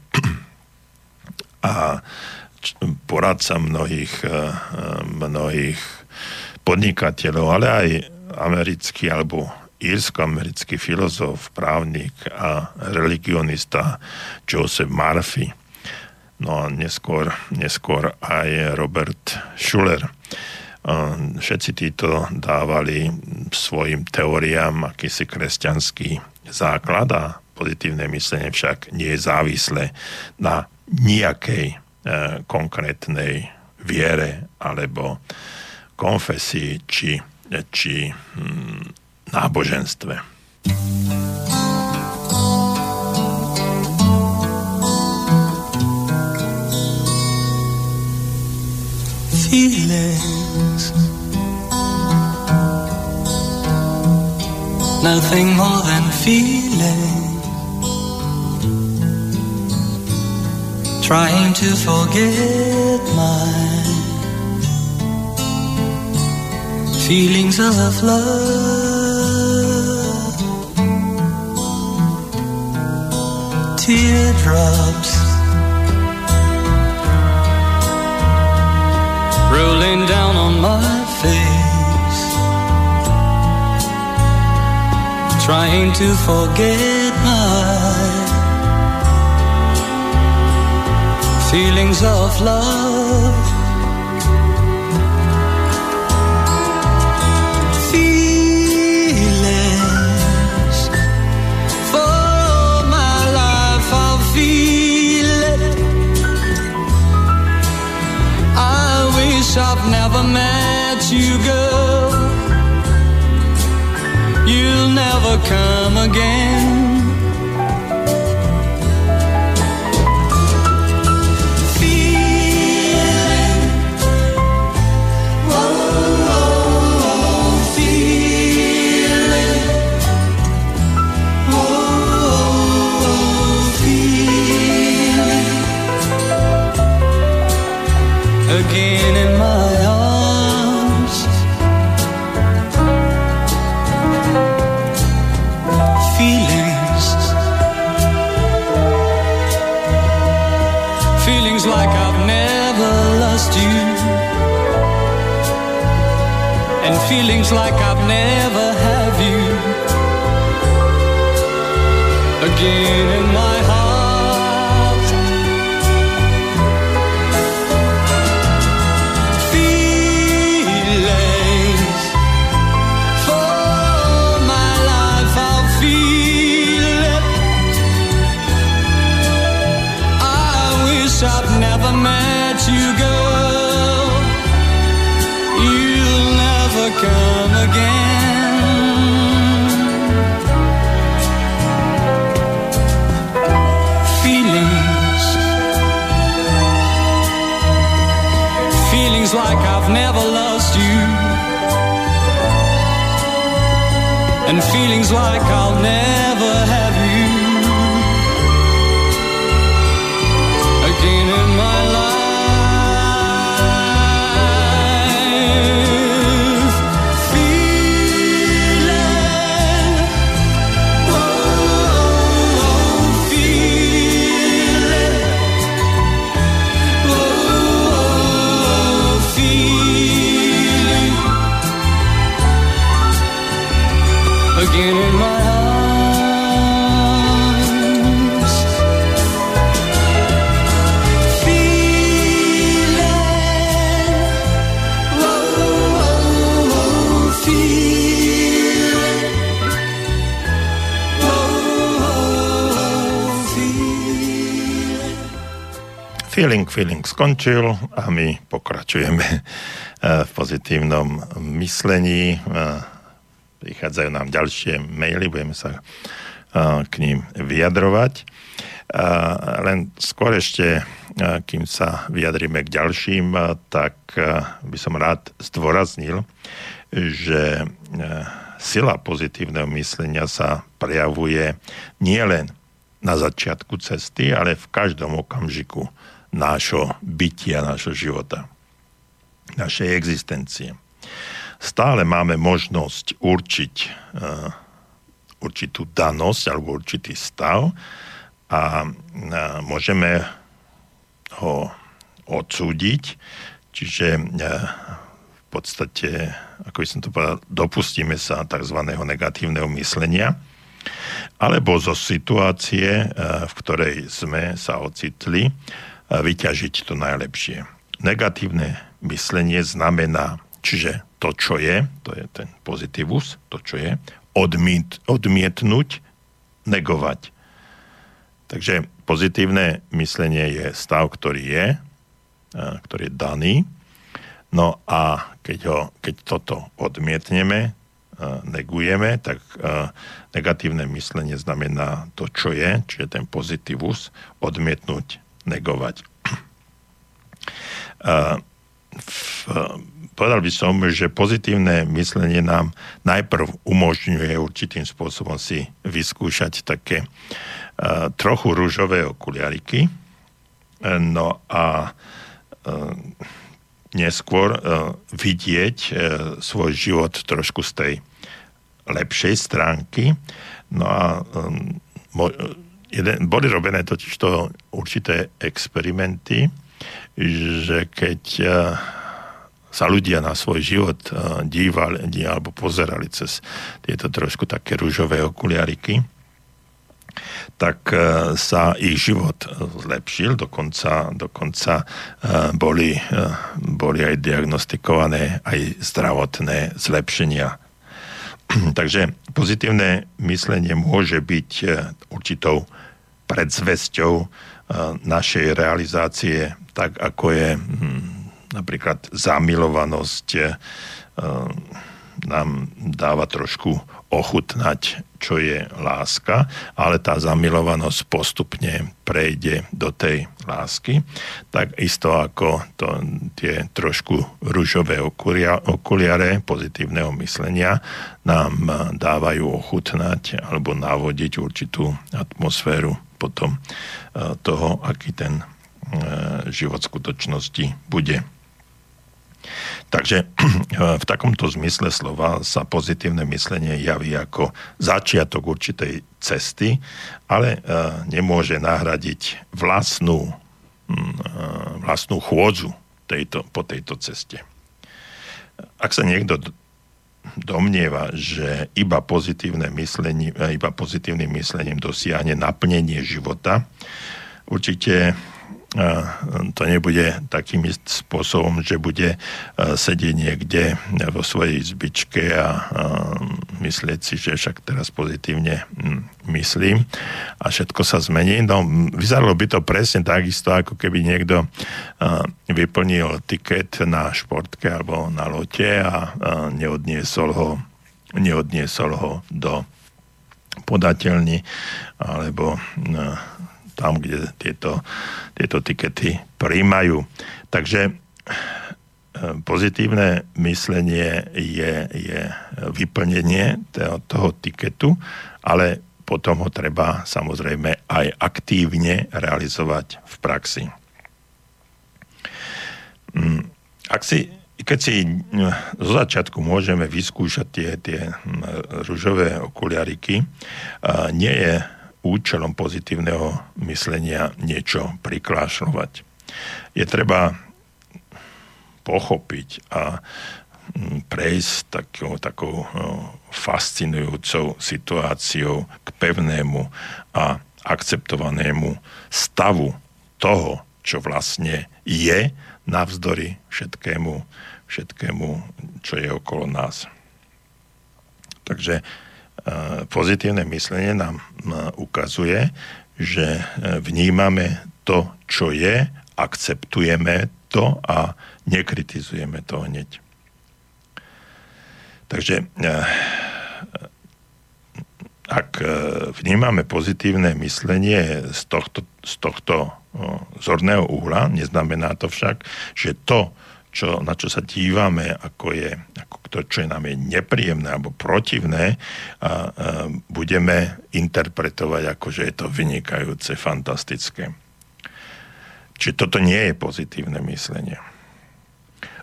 a poradca mnohých, eh, mnohých podnikateľov, ale aj americký alebo írsko-americký filozof, právnik a religionista Joseph Murphy. No a neskôr, neskôr aj Robert Schuller. Eh, všetci títo dávali svojim teóriám akýsi kresťanský základ a pozitívne myslenie však nie je závislé na nejakej konkrétnej viere alebo konfesii či, či hm, náboženstve. Feelings Nothing more than feelings trying to forget my feelings of love. Teardrops. Rolling down on my face, trying to forget my feelings of love. Feelings for all my life, I'll feel it. I wish I've never met you, girl. You'll never come again. Like I'll never feeling, feeling skončil a my pokračujeme v pozitívnom myslení. Prichádzajú nám ďalšie maily, budeme sa k ním vyjadrovať. Len skôr ešte, kým sa vyjadrime k ďalším, tak by som rád zdôraznil, že sila pozitívneho myslenia sa prejavuje nielen na začiatku cesty, ale v každom okamžiku nášho bytia, nášho života, našej existencie. Stále máme možnosť určiť uh, určitú danosť alebo určitý stav a uh, môžeme ho odsúdiť, čiže uh, v podstate, ako by som to povedal, dopustíme sa tzv. negatívneho myslenia, alebo zo situácie, eh, v ktorej sme sa ocitli, eh, vyťažiť to najlepšie. Negatívne myslenie znamená, čiže to, čo je, to je ten pozitívus, to, čo je, odmiet, odmietnúť, negovať. Takže pozitívne myslenie je stav, ktorý je, ktorý je daný, No a keď, ho, keď toto odmietneme, negujeme, tak negatívne myslenie znamená to, čo je, čiže ten pozitívus, odmietnúť, negovať. Povedal by som, že pozitívne myslenie nám najprv umožňuje určitým spôsobom si vyskúšať také trochu rúžové okuliariky. No a neskôr uh, vidieť uh, svoj život trošku z tej lepšej stránky. No a um, jeden, boli robené totiž to určité experimenty, že keď uh, sa ľudia na svoj život uh, dívali, alebo pozerali cez tieto trošku také rúžové okuliariky, tak e, sa ich život zlepšil, dokonca, dokonca boli, boli aj diagnostikované aj zdravotné zlepšenia. Takže pozitívne myslenie môže byť určitou predzvesťou našej realizácie, tak ako je hm, napríklad zamilovanosť nám dáva trošku ochutnať, čo je láska, ale tá zamilovanosť postupne prejde do tej lásky. Tak isto ako to, tie trošku rúžové okulia, okuliare pozitívneho myslenia nám dávajú ochutnať alebo navodiť určitú atmosféru potom eh, toho, aký ten eh, život v skutočnosti bude. Takže v takomto zmysle slova sa pozitívne myslenie javí ako začiatok určitej cesty, ale e, nemôže nahradiť vlastnú, e, vlastnú chôdzu tejto, po tejto ceste. Ak sa niekto domnieva, že iba, pozitívne myslenie, iba pozitívnym myslením dosiahne naplnenie života, určite to nebude takým spôsobom, že bude sedieť niekde vo svojej zbyčke a myslieť si, že však teraz pozitívne myslím a všetko sa zmení. No, vyzeralo by to presne takisto, ako keby niekto vyplnil tiket na športke alebo na lote a neodniesol ho, neodniesol ho do podateľni alebo tam, kde tieto, tieto tikety príjmajú. Takže e, pozitívne myslenie je, je vyplnenie toho, toho tiketu, ale potom ho treba samozrejme aj aktívne realizovať v praxi. Mm, ak si, keď si e, zo začiatku môžeme vyskúšať tie, tie rúžové okuliariky, nie je účelom pozitívneho myslenia niečo priklášľovať. Je treba pochopiť a mm, prejsť takou, takou fascinujúcou situáciou k pevnému a akceptovanému stavu toho, čo vlastne je navzdory všetkému, všetkému, čo je okolo nás. Takže pozitívne myslenie nám ukazuje, že e, vnímame to, čo je akceptujeme to a nekritizujeme to hneď. Takže ak vnímame pozitívne myslenie z tohto, z tohto zorného uhla, neznamená to však, že to, čo, na čo sa dívame, ako je, ako to, čo je nám je nepríjemné alebo protivné, a, a budeme interpretovať ako, že je to vynikajúce, fantastické. Čiže toto nie je pozitívne myslenie.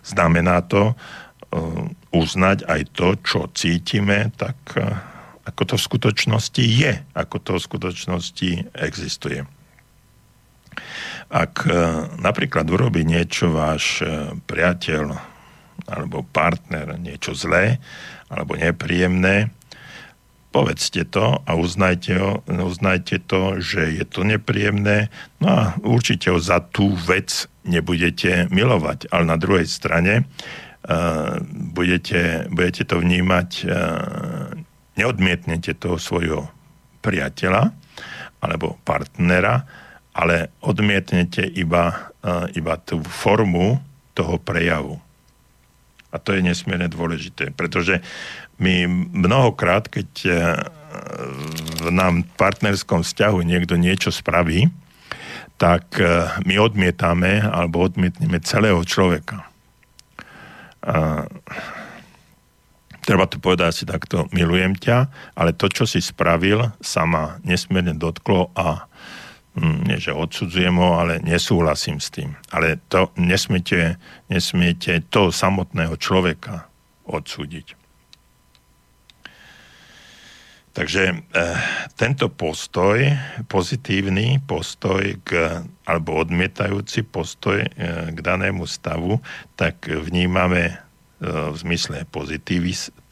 Znamená to uh, uznať aj to, čo cítime, tak uh, ako to v skutočnosti je, ako to v skutočnosti existuje. Ak e, napríklad urobí niečo váš e, priateľ alebo partner, niečo zlé alebo nepríjemné, povedzte to a uznajte, uznajte to, že je to nepríjemné, no a určite ho za tú vec nebudete milovať, ale na druhej strane uh, budete, budete to vnímať, uh, neodmietnete toho svojho priateľa alebo partnera, ale odmietnete iba, iba tú formu toho prejavu. A to je nesmierne dôležité, pretože my mnohokrát, keď e, v nám partnerskom vzťahu niekto niečo spraví, tak e, my odmietame alebo odmietneme celého človeka. A, treba to povedať si takto, milujem ťa, ale to, čo si spravil, sa ma nesmierne dotklo a nie že odsudzujem ho, ale nesúhlasím s tým. Ale to nesmiete, nesmiete to samotného človeka odsúdiť. Takže e, tento postoj, pozitívny postoj k, alebo odmietajúci postoj e, k danému stavu, tak vnímame v zmysle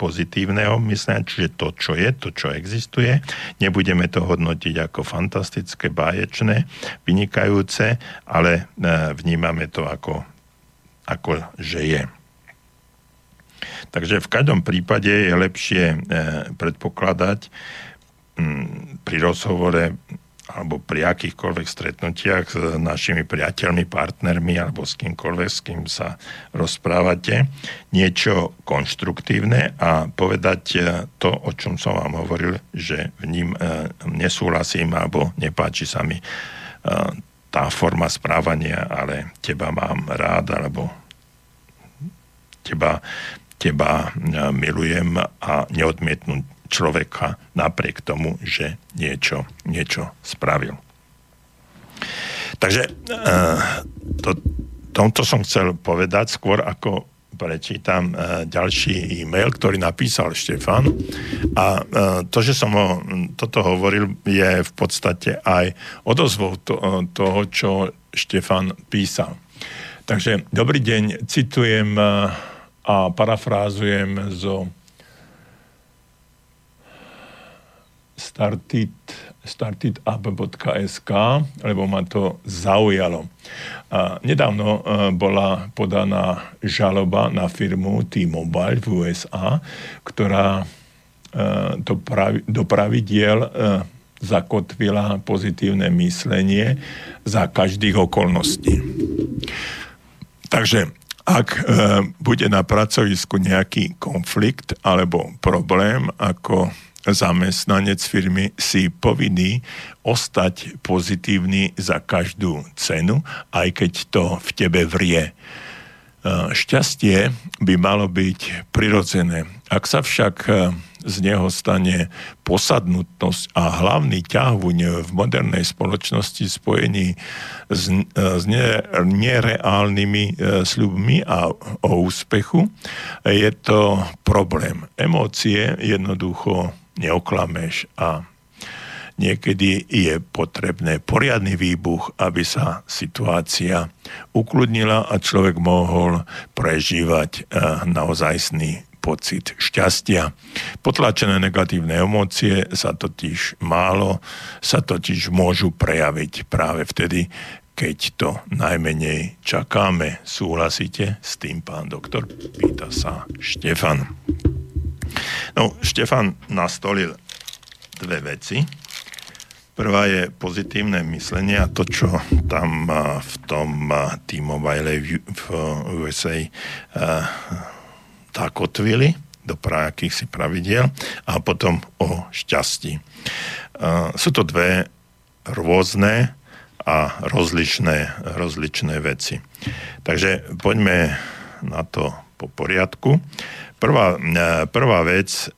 pozitívneho myslenia, čiže to, čo je, to, čo existuje. Nebudeme to hodnotiť ako fantastické, báječné, vynikajúce, ale e, vnímame to ako, ako že je. Takže v každom prípade je lepšie e, predpokladať pri rozhovore alebo pri akýchkoľvek stretnutiach s našimi priateľmi, partnermi alebo s kýmkoľvek, s kým sa rozprávate, niečo konštruktívne a povedať e, to, o čom som vám hovoril, že v ním e, nesúhlasím alebo nepáči sa mi e, tá forma správania, ale teba mám rád alebo teba, teba milujem a neodmietnúť človeka napriek tomu, že niečo, niečo spravil. Takže eh, to, tomto som chcel povedať skôr ako prečítam uh, ďalší e-mail, ktorý napísal Štefan. A uh, to, že som ho toto hovoril, je v podstate aj odozvou to, toho, čo Štefan písal. Takže dobrý deň, citujem a parafrázujem zo started, startedup.sk, lebo ma to zaujalo. A nedávno e, bola podaná žaloba na firmu T-Mobile v USA, ktorá do, e, pravi, do pravidiel e, zakotvila pozitívne myslenie za každých okolností. Takže ak e, bude na pracovisku nejaký konflikt alebo problém, ako zamestnanec firmy si povinný ostať pozitívny za každú cenu, aj keď to v tebe vrie. E, šťastie by malo byť prirodzené. Ak sa však e, z neho stane posadnutnosť a hlavný ťahvuň v modernej spoločnosti spojený s, e, s nereálnymi sľubmi a o úspechu, je to problém. Emócie jednoducho neoklameš a niekedy je potrebné poriadny výbuch, aby sa situácia ukludnila a človek mohol prežívať eh, naozajstný pocit šťastia. Potlačené negatívne emócie sa totiž málo, sa totiž môžu prejaviť práve vtedy, keď to najmenej čakáme. Súhlasíte s tým, pán doktor? Pýta sa Štefan. No, Štefan nastolil dve veci. Prvá je pozitívne myslenie a to, čo tam v tom T-Mobile v USA tak otvili do akýchsi pravidiel a potom o šťastí. Sú to dve rôzne a rozličné, rozličné veci. Takže poďme na to po poriadku. Prvá, prvá vec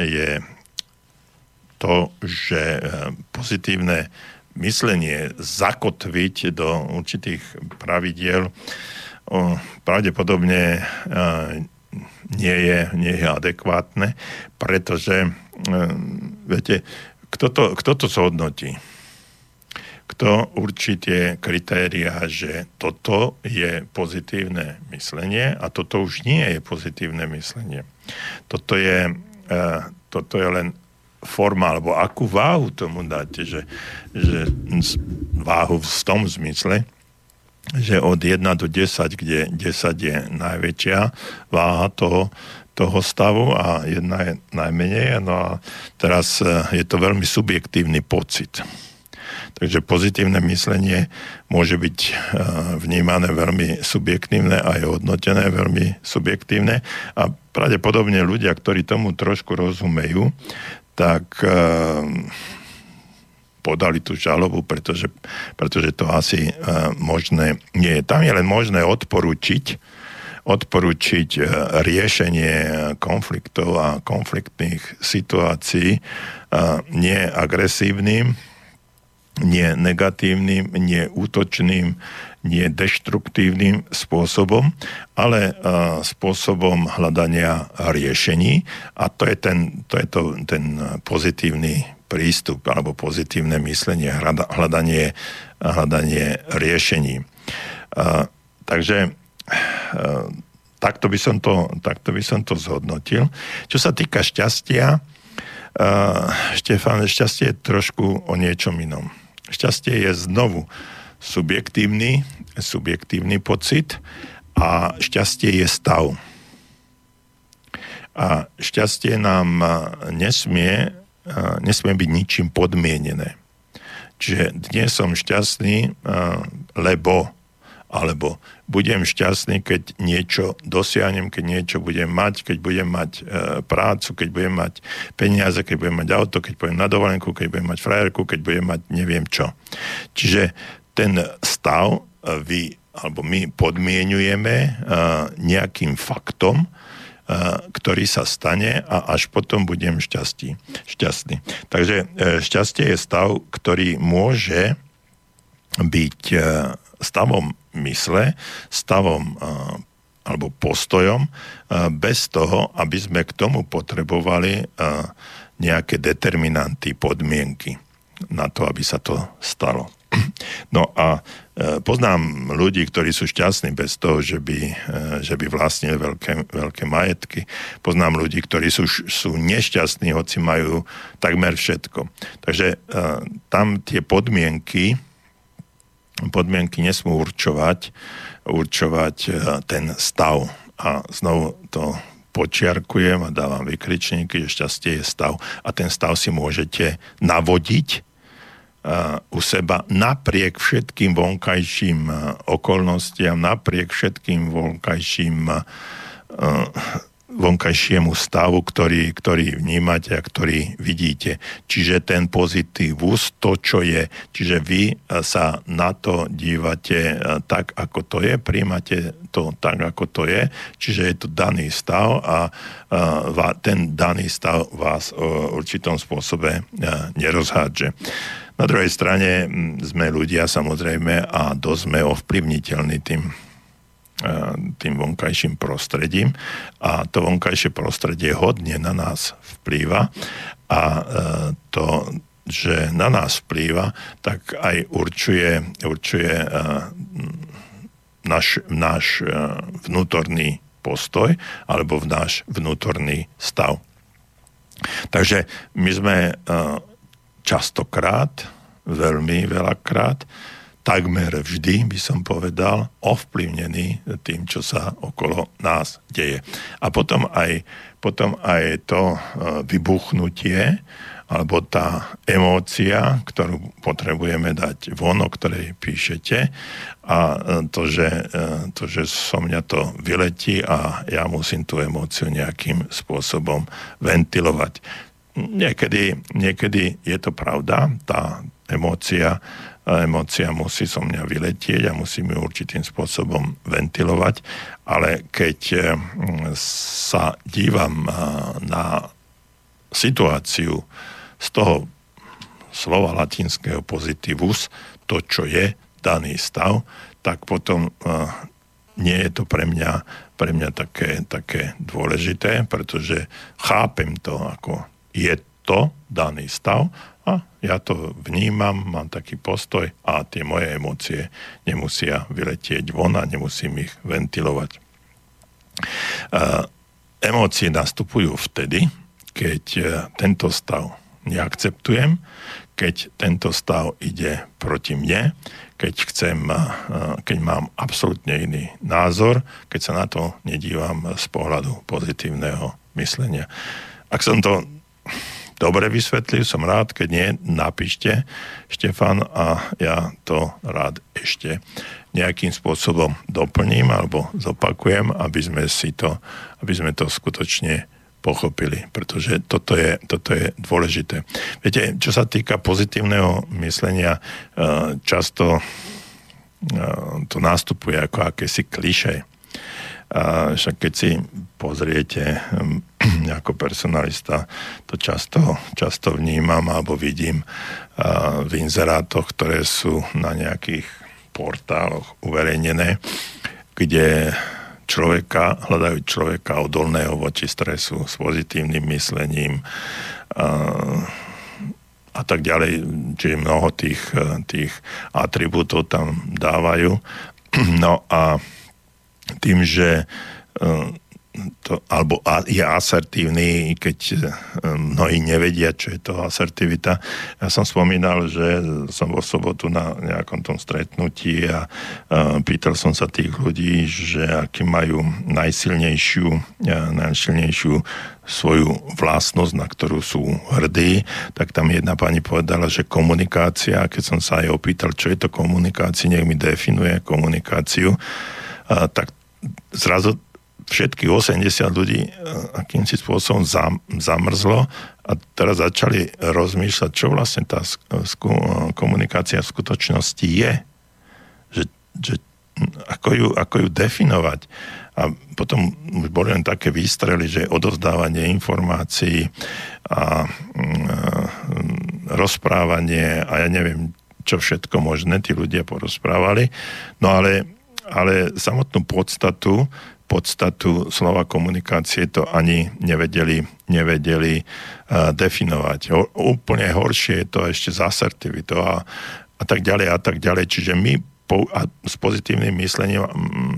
je to, že eh, pozitívne myslenie zakotviť do určitých pravidiel pravdepodobne nie je, nie je adekvátne, pretože viete, kto to, kto to zhodnotí? Kto určí tie kritéria, že toto je pozitívne myslenie a toto už nie je pozitívne myslenie. Toto je, toto je len forma, alebo akú váhu tomu dáte, že, že váhu v tom zmysle, že od 1 do 10, kde 10 je najväčšia váha toho, toho stavu a jedna je najmenej. No a teraz e, je to veľmi subjektívny pocit. Takže pozitívne myslenie môže byť e, vnímané veľmi subjektívne a je hodnotené veľmi subjektívne a pravdepodobne ľudia, ktorí tomu trošku rozumejú, tak ehm, podali tú žalobu, pretože, pretože to asi ehm, možné nie je. Tam je len možné odporučiť, odporučiť riešenie konfliktov a konfliktných situácií nie agresívnym, nie negatívnym, nie útočným, nie deštruktívnym spôsobom, ale uh, spôsobom hľadania riešení a to je ten, to je to, ten pozitívny prístup alebo pozitívne myslenie, hľadanie, hľadanie riešení. Uh, takže uh, takto by, som to, takto by som to zhodnotil. Čo sa týka šťastia, Štefán, šťastie je trošku o niečom inom. Šťastie je znovu subjektívny, subjektívny pocit a šťastie je stav. A šťastie nám nesmie, nesmie byť ničím podmienené. Čiže dnes som šťastný, lebo alebo budem šťastný, keď niečo dosiahnem, keď niečo budem mať, keď budem mať e, prácu, keď budem mať peniaze, keď budem mať auto, keď budem na dovolenku, keď budem mať frajerku, keď budem mať neviem čo. Čiže ten stav e, vy alebo my podmienujeme e, nejakým faktom, e, ktorý sa stane a až potom budem šťastný. šťastný. Takže šťastie je stav, ktorý môže byť stavom mysle, stavom alebo postojom bez toho, aby sme k tomu potrebovali nejaké determinanty, podmienky na to, aby sa to stalo. No a e, poznám ľudí, ktorí sú šťastní bez toho, že by, e, že by vlastnili veľké, veľké majetky. Poznám ľudí, ktorí sú, sú nešťastní, hoci majú takmer všetko. Takže e, tam tie podmienky, podmienky nesmú určovať, určovať ten stav. A znovu to počiarkujem a dávam vykričníky, že šťastie je stav a ten stav si môžete navodiť u seba napriek všetkým vonkajším okolnostiam, napriek všetkým vonkajším vonkajšiemu stavu, ktorý, ktorý vnímate a ktorý vidíte. Čiže ten pozitívus, to, čo je. Čiže vy sa na to dívate tak, ako to je, príjmate to tak, ako to je, čiže je to daný stav a ten daný stav vás v určitom spôsobe nerozhádže. Na druhej strane sme ľudia samozrejme a dosť sme ovplyvniteľní tým, tým vonkajším prostredím a to vonkajšie prostredie hodne na nás vplýva a e, to, že na nás vplýva, tak aj určuje, určuje e, náš, náš e, vnútorný postoj alebo v náš vnútorný stav. Takže my sme častokrát, veľmi veľakrát, takmer vždy, by som povedal, ovplyvnený tým, čo sa okolo nás deje. A potom aj, potom aj to e, vybuchnutie alebo tá emócia, ktorú potrebujeme dať von, o ktorej píšete a to že, to, že so mňa to vyletí a ja musím tú emóciu nejakým spôsobom ventilovať. Niekedy, niekedy je to pravda, tá emócia emócia musí so mňa vyletieť a musím ju určitým spôsobom ventilovať, ale keď eh, sa dívam eh, na situáciu z toho slova latinského pozitivus, to, čo je daný stav, tak potom eh, nie je to pre mňa, pre mňa také, také dôležité, pretože chápem to ako je to daný stav a ja to vnímam, mám taký postoj a tie moje emócie nemusia vyletieť von a nemusím ich ventilovať. Emócie nastupujú vtedy, keď e, tento stav neakceptujem, keď tento stav ide proti mne, keď, chcem, e, keď mám absolútne iný názor, keď sa na to nedívam z pohľadu pozitívneho myslenia. Ak som to dobre vysvetlil, som rád, keď nie, napíšte Štefan a ja to rád ešte nejakým spôsobom doplním alebo zopakujem, aby sme si to, aby sme to skutočne pochopili, pretože toto je, toto je dôležité. Viete, čo sa týka pozitívneho myslenia, eh, často eh, to nástupuje ako akési kliše. A však keď si pozriete hm, ako personalista, to často, často vnímam alebo vidím v inzerátoch, ktoré sú na nejakých portáloch uverejnené, kde človeka, hľadajú človeka odolného voči stresu s pozitívnym myslením a, a tak ďalej. Čiže mnoho tých, tých atribútov tam dávajú. No a tým, že e, to, alebo je asertívny, keď e, mnohí nevedia, čo je to asertivita. Ja som spomínal, že som vo sobotu na nejakom tom stretnutí a e, pýtal som sa tých ľudí, že aký majú najsilnejšiu, najsilnejšiu svoju vlastnosť, na ktorú sú hrdí, tak tam jedna pani povedala, že komunikácia, keď som sa aj opýtal, čo je to komunikácia, nech mi definuje komunikáciu, tak zrazu všetkých 80 ľudí e, akýmsi spôsobom zam, zamrzlo a teraz začali rozmýšľať, čo vlastne tá sku, komunikácia v skutočnosti je. Že, že ako, ju, ako ju definovať. A potom už boli len také výstrely, že odovzdávanie informácií a mm, rozprávanie a ja neviem, čo všetko možné tí ľudia porozprávali. No ale ale samotnú podstatu, podstatu slova komunikácie to ani nevedeli, nevedeli uh, definovať. Úplne horšie je to ešte z asertivitou a, a tak ďalej a tak ďalej. Čiže my po, a s pozitívnym myslením,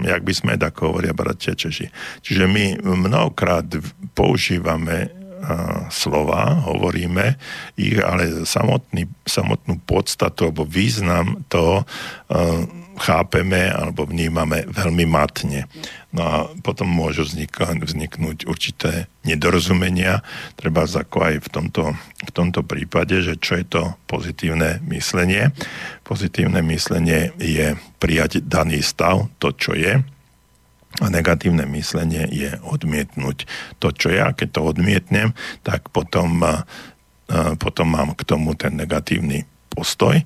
jak by sme, ako hovoria bratia Češi. Čiže my mnohokrát používame uh, slova, hovoríme ich, ale samotný, samotnú podstatu alebo význam toho uh, chápeme alebo vnímame veľmi matne. No a potom môžu vzniknúť, vzniknúť určité nedorozumenia, treba ako aj v tomto, v tomto prípade, že čo je to pozitívne myslenie. Pozitívne myslenie je prijať daný stav, to, čo je, a negatívne myslenie je odmietnúť to, čo ja. Keď to odmietnem, tak potom, potom mám k tomu ten negatívny postoj,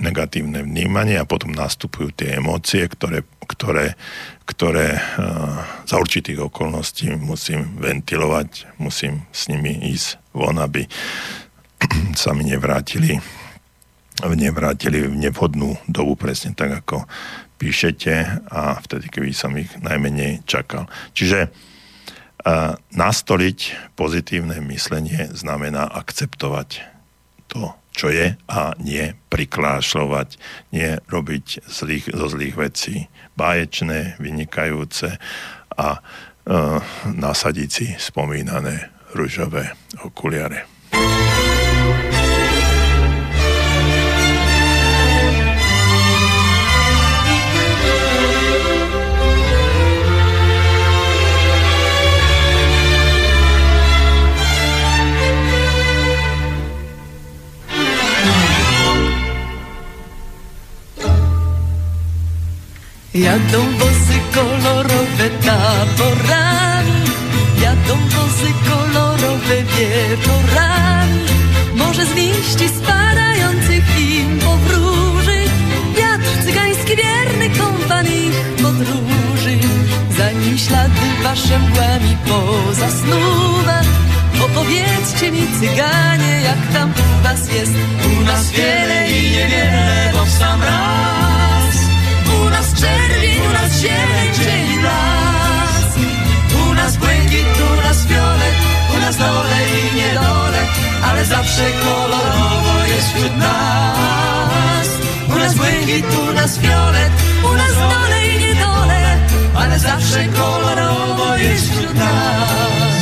negatívne vnímanie a potom nastupujú tie emócie, ktoré, ktoré, ktoré uh, za určitých okolností musím ventilovať, musím s nimi ísť von, aby sa mi nevrátili nevrátili v nevhodnú dobu, presne tak, ako píšete a vtedy, keby som ich najmenej čakal. Čiže uh, nastoliť pozitívne myslenie znamená akceptovať to, čo je a nie priklášľovať, nie robiť zlých, zo zlých vecí báječné, vynikajúce a e, nasadiť si spomínané ružové okuliare. Jadą wozy kolorowe taborami, jadą wozy kolorowe wieczorami. Może z liści spadających im powróży, wiatr cygański wierny kompan ich podróży. Zanim ślady wasze mgłami pozasnuwa, opowiedzcie mi cyganie, jak tam u was jest. U nas wiele i niewiele, bo w sam raz. U nas czerwień, u nas zieleń, dzień błękit, u nas fiolet, u nas dole i niedole, ale zawsze kolorowo jest wśród nas. U nas błękit, u nas fiolet, u nas dole i niedole, ale zawsze kolorowo jest wśród nas.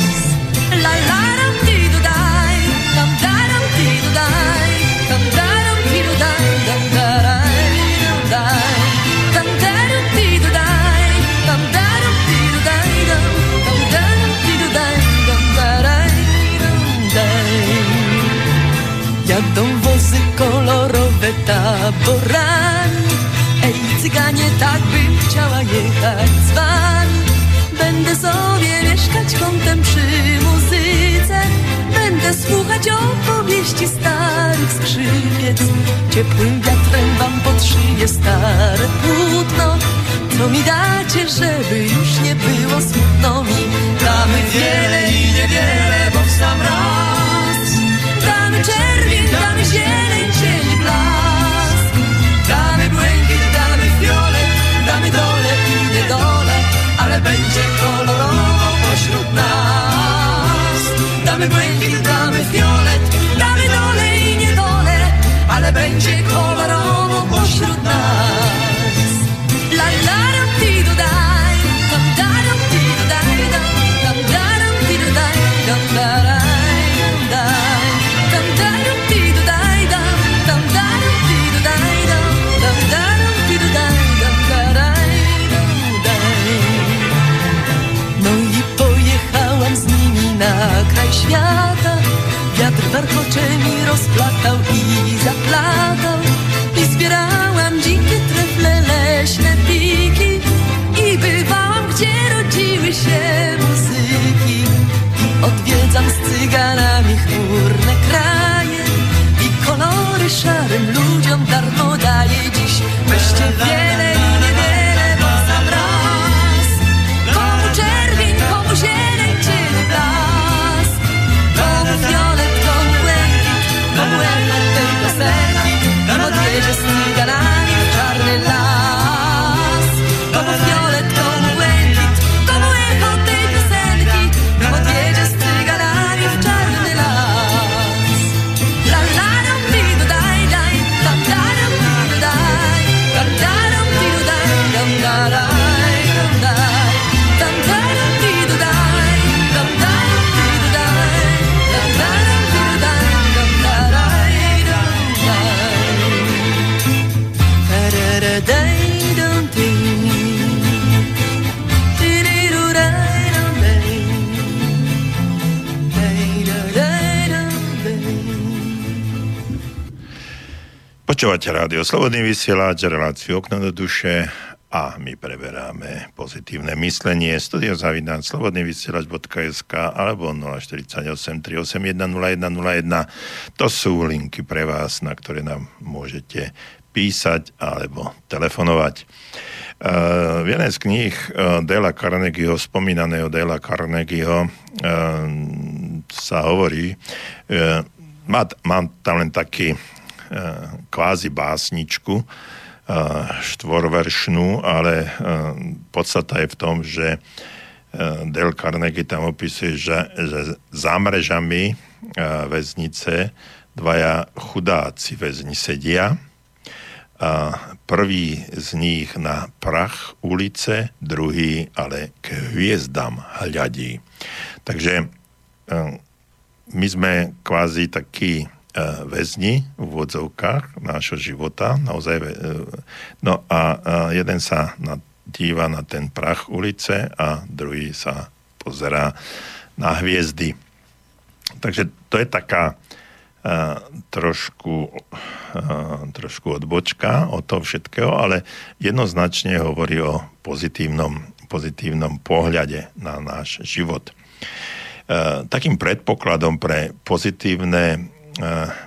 Taborami, ej cyganie, tak bym chciała jechać z wami. Będę sobie mieszkać kątem przy muzyce. Będę słuchać opowieści starych skrzypiec Ciepłym wiatrem wam podszyję stare płótno. Co mi dacie, żeby już nie było smutno mi? Damy wiele i niewiele, bo w sam raz. Damy czerwień, damy zieleń, cień blask błękit, damy fiolet, damy dole i niedole, ale będzie kolorowo pośród nas. Damy błękit, damy fiolet, damy dole i niedole, ale będzie kolorowo pośród nas. La la ram ti do dai, tam daram ti do dam, tam daram ti do dai, tam daram ti kraj świata. Wiatr warchocze mi rozplatał i zaplatał. I zbierałam dzikie trefle, leśne piki. I bywałam, gdzie rodziły się Počúvate rádio Slobodný vysielač, reláciu Okno do duše a my preberáme pozitívne myslenie. Studio zavináč slobodnývysielač.sk alebo 048 381 0101. To sú linky pre vás, na ktoré nám môžete písať alebo telefonovať. Uh, v jednej z kníh uh, Dela Carnegieho, spomínaného Dela Carnegieho, uh, sa hovorí, uh, má, mám tam len taký kvázi básničku štvorveršnú, ale podstata je v tom, že Del Carnegie tam opisuje, že, že za mrežami väznice dvaja chudáci väzni sedia a prvý z nich na prach ulice, druhý ale k hviezdam hľadí. Takže my sme kvázi takí väzni v úvodzovkách nášho života. Naozaj, no a jeden sa díva na ten prach ulice a druhý sa pozerá na hviezdy. Takže to je taká trošku, trošku odbočka od toho všetkého, ale jednoznačne hovorí o pozitívnom, pozitívnom pohľade na náš život. Takým predpokladom pre pozitívne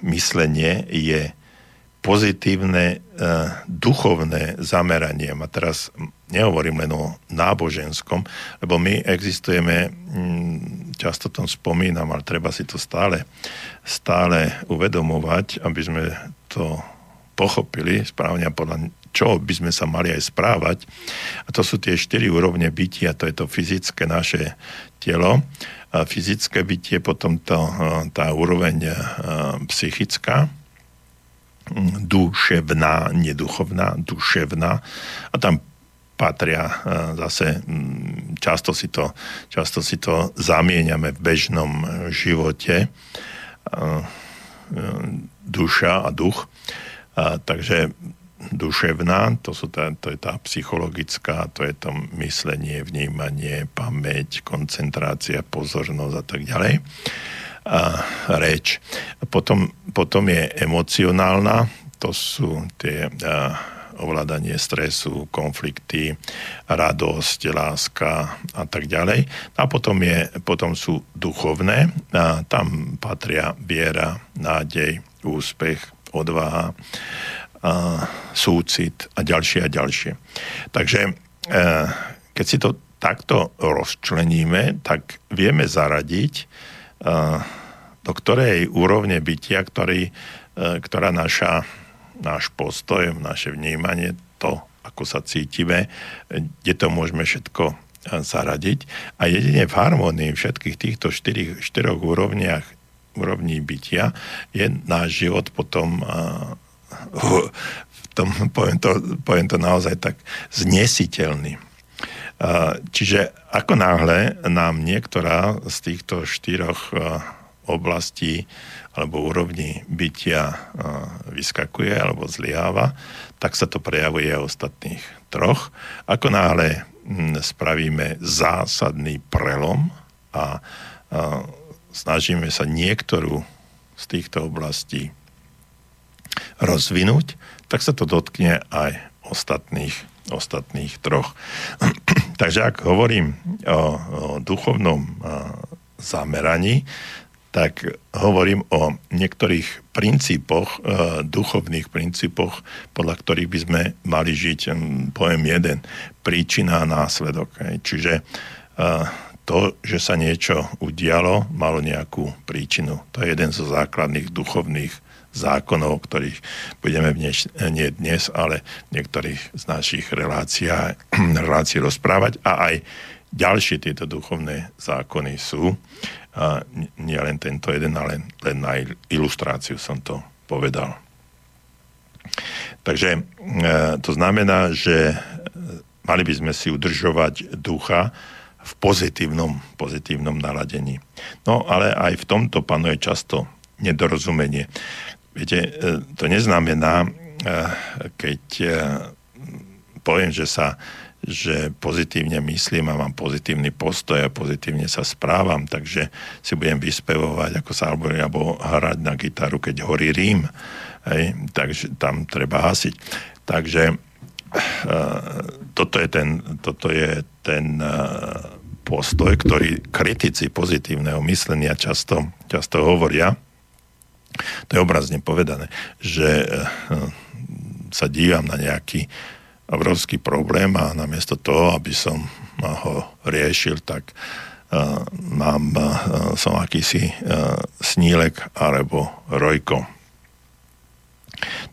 myslenie je pozitívne duchovné zameranie. A teraz nehovorím len o náboženskom, lebo my existujeme, často tom spomínam, ale treba si to stále, stále uvedomovať, aby sme to pochopili správne a podľa čo by sme sa mali aj správať. A to sú tie štyri úrovne bytia, to je to fyzické naše telo, a fyzické bytie, potom to, tá úroveň psychická, duševná, neduchovná, duševná. A tam patria e, zase, často si to, často si to zamieňame v bežnom živote, e, e, duša a duch. A, takže duševná, to, sú tá, to je tá psychologická, to je to myslenie, vnímanie, pamäť, koncentrácia, pozornosť a tak ďalej. A reč. Potom, potom je emocionálna, to sú tie a, ovládanie stresu, konflikty, radosť, láska a tak ďalej. A potom, je, potom sú duchovné, a tam patria viera, nádej, úspech, odvaha, a súcit a ďalšie a ďalšie. Takže e, keď si to takto rozčleníme, tak vieme zaradiť, e, do ktorej úrovne bytia, ktorý, e, ktorá naša náš postoj, naše vnímanie, to, ako sa cítime, kde to môžeme všetko zaradiť. A jedine v harmonii všetkých týchto štyri, štyroch úrovniach, úrovní bytia je náš život potom v tom, poviem to, poviem to naozaj tak, znesiteľný. Čiže ako náhle nám niektorá z týchto štyroch oblastí alebo úrovni bytia vyskakuje alebo zlyháva, tak sa to prejavuje aj ostatných troch. Ako náhle spravíme zásadný prelom a, snažíme sa niektorú z týchto oblastí rozvinúť, tak sa to dotkne aj ostatných, ostatných troch. Takže ak hovorím o, o duchovnom zameraní, tak hovorím o niektorých princípoch, e, duchovných princípoch, podľa ktorých by sme mali žiť, poviem jeden, príčina a následok. Čiže e, to, že sa niečo udialo, malo nejakú príčinu. To je jeden zo základných duchovných zákonov, ktorých budeme dnes, nie dnes, ale v niektorých z našich relácií, relácií rozprávať. A aj ďalšie tieto duchovné zákony sú a nie len tento jeden, ale len na ilustráciu som to povedal. Takže e, to znamená, že mali by sme si udržovať ducha v pozitívnom, pozitívnom naladení. No ale aj v tomto panuje často nedorozumenie. Viete, e, to neznamená, e, keď poviem, že sa že pozitívne myslím a mám pozitívny postoj a pozitívne sa správam, takže si budem vyspevovať, ako sa alebo, alebo hrať na gitaru, keď horí Rím. Hej, takže tam treba hasiť. Takže toto je ten, toto je ten postoj, ktorý kritici pozitívneho myslenia často, často hovoria. To je obrazne povedané, že uh, sa dívam na nejaký obrovský problém a namiesto toho, aby som ho riešil, tak uh, mám, uh, som akýsi snílek alebo rojko.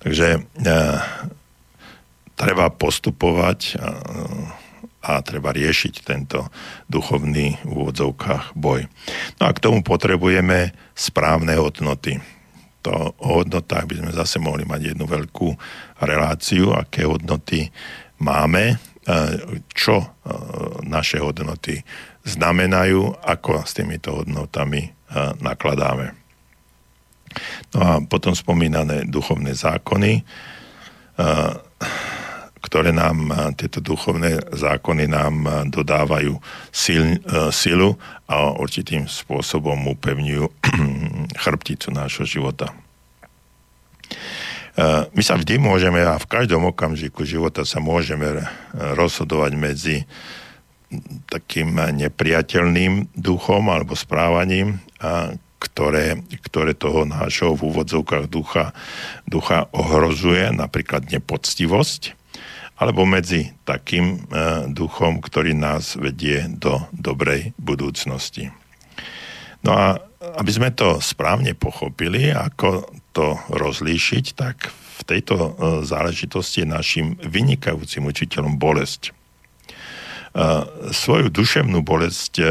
Takže treba postupovať uh, a treba riešiť tento duchovný v úvodzovkách boj. No a k tomu potrebujeme správne hodnoty to o hodnotách by sme zase mohli mať jednu veľkú reláciu, aké hodnoty máme, e, čo e, naše hodnoty znamenajú, ako s týmito hodnotami e, nakladáme. No a potom spomínané duchovné zákony, ktoré nám, tieto duchovné zákony nám dodávajú sil, silu a určitým spôsobom upevňujú chrbticu nášho života. My sa vždy môžeme a v každom okamžiku života sa môžeme rozhodovať medzi takým nepriateľným duchom alebo správaním, ktoré, ktoré toho nášho v úvodzovkách ducha, ducha ohrozuje, napríklad nepoctivosť, alebo medzi takým e, duchom, ktorý nás vedie do dobrej budúcnosti. No a aby sme to správne pochopili, ako to rozlíšiť, tak v tejto e, záležitosti je našim vynikajúcim učiteľom bolesť. E, svoju duševnú bolesť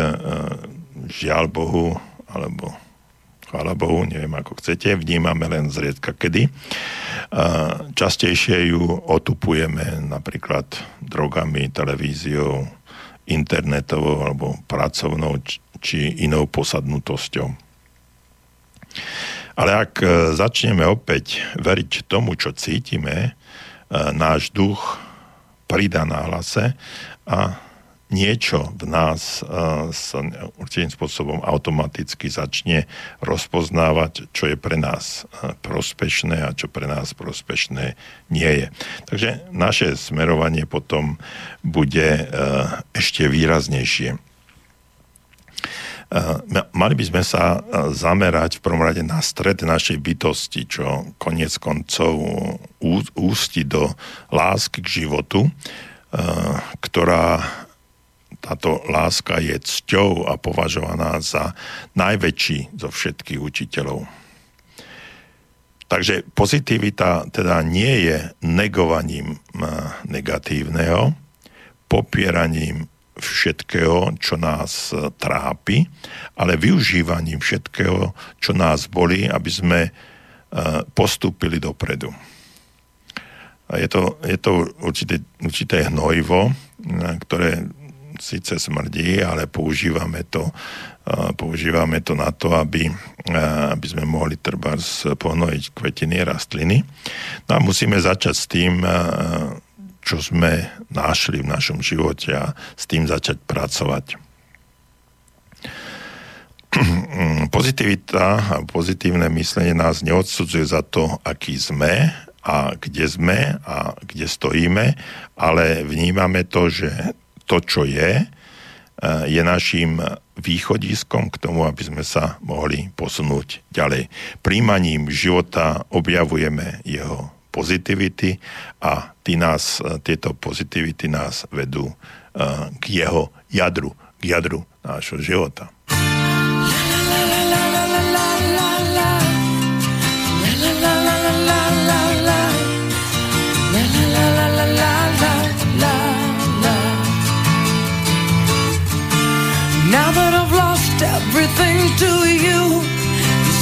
žiaľ Bohu, alebo chvála Bohu, neviem ako chcete, vnímame len zriedka kedy. Častejšie ju otupujeme napríklad drogami, televíziou, internetovou alebo pracovnou či inou posadnutosťou. Ale ak e, začneme opäť veriť tomu, čo cítime, e, náš duch pridá na hlase a niečo v nás sa určitým spôsobom automaticky začne rozpoznávať, čo je pre nás prospešné a čo pre nás prospešné nie je. Takže naše smerovanie potom bude ešte výraznejšie. Mali by sme sa zamerať v prvom rade na stred našej bytosti, čo konec koncov ústi do lásky k životu, ktorá táto láska je cťou a považovaná za najväčší zo všetkých učiteľov. Takže pozitivita teda nie je negovaním negatívneho, popieraním všetkého, čo nás e, trápi, ale využívaním všetkého, čo nás bolí, aby sme e, postúpili dopredu. A je to, je to určité, určité hnojivo, ktoré síce smrdí, ale používame to, používame to na to, aby, aby sme mohli treba pohnojiť kvetiny, rastliny. No a musíme začať s tým, čo sme našli v našom živote a s tým začať pracovať. Pozitivita a pozitívne myslenie nás neodsudzuje za to, aký sme a kde sme a kde stojíme, ale vnímame to, že to, čo je, e, je našim východiskom k tomu, aby sme sa mohli posunúť ďalej. Príjmaním života objavujeme jeho pozitivity a tí nás, e, tieto pozitivity nás vedú e, k jeho jadru, k jadru nášho života.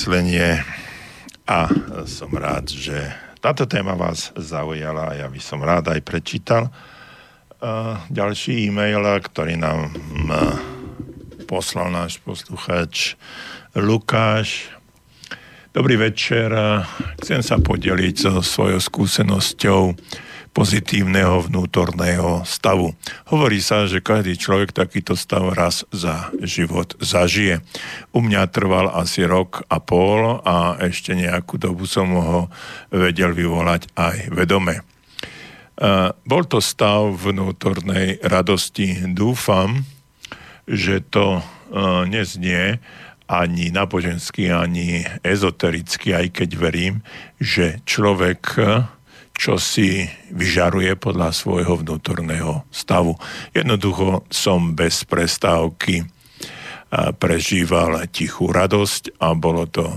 Myslenie a som rád, že táto téma vás zaujala a ja by som rád aj prečítal uh, ďalší e-mail, ktorý nám uh, poslal náš posluchač Lukáš. Dobrý večer, chcem sa podeliť so svojou skúsenosťou pozitívneho vnútorného stavu. Hovorí sa, že každý človek takýto stav raz za život zažije. U mňa trval asi rok a pol a ešte nejakú dobu som ho vedel vyvolať aj vedome. Bol to stav vnútornej radosti. Dúfam, že to neznie ani nábožensky, ani ezotericky, aj keď verím, že človek čo si vyžaruje podľa svojho vnútorného stavu. Jednoducho som bez prestávky prežíval tichú radosť a bolo to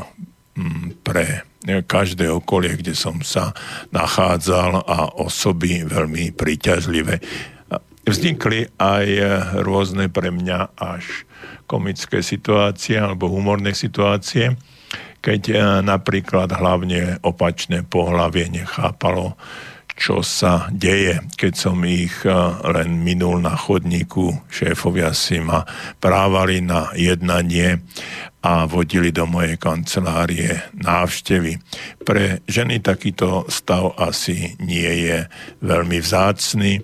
mm, pre každé okolie, kde som sa nachádzal a osoby veľmi príťažlivé. Vznikli aj rôzne pre mňa až komické situácie alebo humorné situácie, keď e, napríklad hlavne opačné pohlavie nechápalo, čo sa deje, keď som ich e, len minul na chodníku, šéfovia si ma právali na jednanie a vodili do mojej kancelárie návštevy. Pre ženy takýto stav asi nie je veľmi vzácný, e,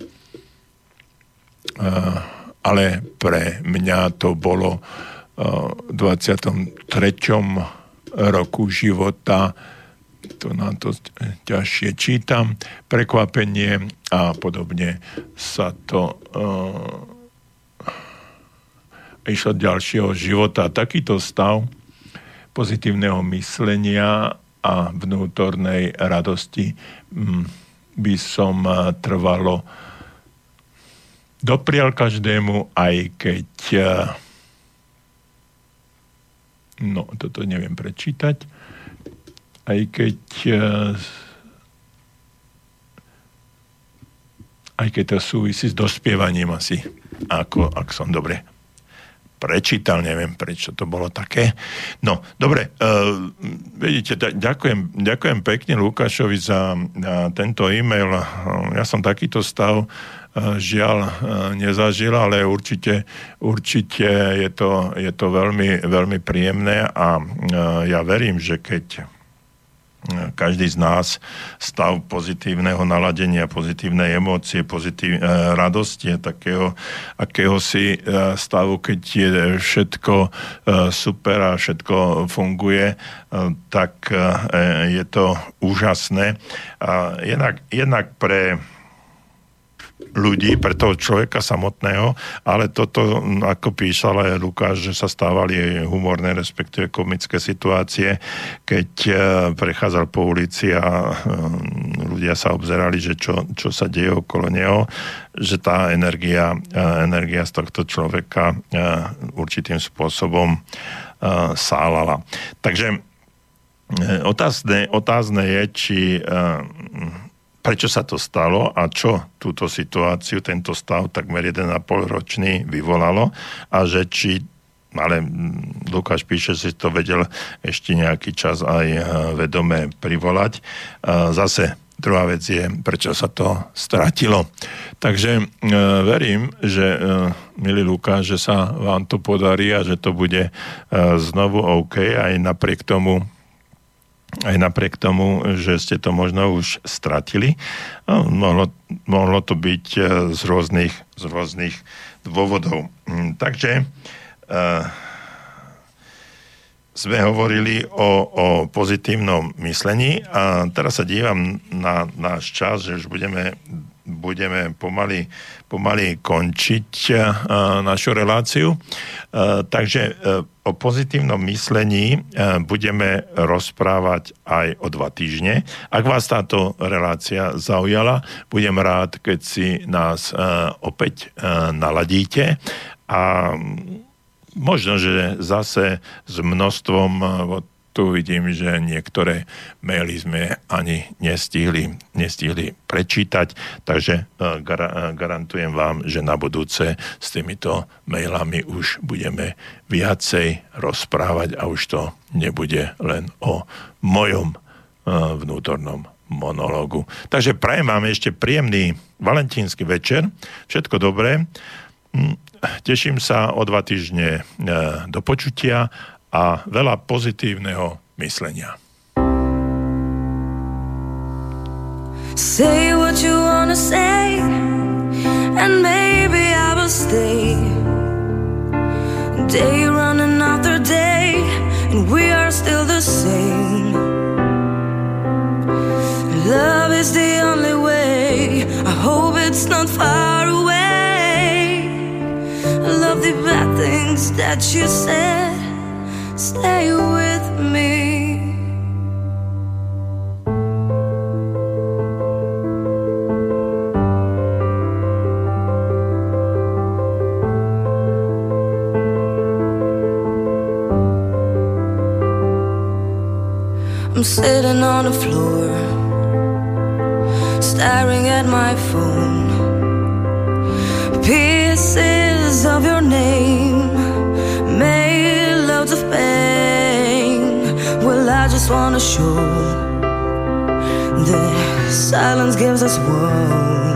ale pre mňa to bolo v 23 roku života, to nám to ťažšie čítam, prekvapenie a podobne sa to uh, išlo ďalšieho života. Takýto stav pozitívneho myslenia a vnútornej radosti um, by som uh, trvalo doprial každému, aj keď uh, No, toto neviem prečítať. Aj keď eh, aj keď to súvisí s dospievaním asi, ako, ak som dobre prečítal, neviem prečo to bolo také. No, dobre, uh, vidíte, ďakujem, ďakujem pekne Lukášovi za uh, tento e-mail. Uh, ja som takýto stav uh, žiaľ e, nezažil, ale určite, určite je, to, je to veľmi, veľmi príjemné a e, ja verím, že keď každý z nás stav pozitívneho naladenia, pozitívnej emócie, pozitív, radosti, takého akéhosi stavu, keď je všetko super a všetko funguje, tak je to úžasné. Jednak, jednak pre ľudí, pre toho človeka samotného, ale toto, ako písal aj Lukáš, že sa stávali humorné, respektíve komické situácie, keď e, prechádzal po ulici a e, ľudia sa obzerali, že čo, čo sa deje okolo neho, že tá energia, e, energia z tohto človeka určitým spôsobom sálala. Takže otázne, otázne je, či prečo sa to stalo a čo túto situáciu, tento stav takmer 1,5 ročný vyvolalo a že či ale Lukáš píše, si to vedel ešte nejaký čas aj e, vedome privolať. E, zase druhá vec je, prečo sa to stratilo. Takže e, verím, že milý Lukáš, že sa vám to podarí a že to bude znovu OK aj napriek tomu, aj napriek tomu, že ste to možno už stratili. No, mohlo, mohlo to byť e, z rôznych, z rôznych dôvodov. Mm, takže uh, sme hovorili o, o pozitívnom myslení a teraz sa dívam na náš čas, že už budeme, budeme pomaly, pomaly končiť našu reláciu. Takže uh, o pozitívnom myslení budeme rozprávať aj o dva týždne. Ak vás táto relácia zaujala, budem rád, keď si nás opäť naladíte a možno, že zase s množstvom tu vidím, že niektoré maily sme ani nestihli, nestihli prečítať, takže e, gar- garantujem vám, že na budúce s týmito mailami už budeme viacej rozprávať a už to nebude len o mojom vnútornom monológu. Takže prajem vám ešte príjemný valentínsky večer. Všetko dobré. Hm, teším sa o dva týždne e, do počutia a veľa pozitívneho myslenia. Say what you wanna say, and maybe I will stay. Day running after day, and we are still the same. Love is the only way. I hope it's not far away. I love the bad things that you said. Stay with me. I'm sitting on the floor, staring at my phone. Pieces of your wanna show the silence gives us wounds.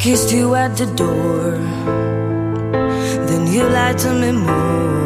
Kissed you at the door. Then you lied to me more.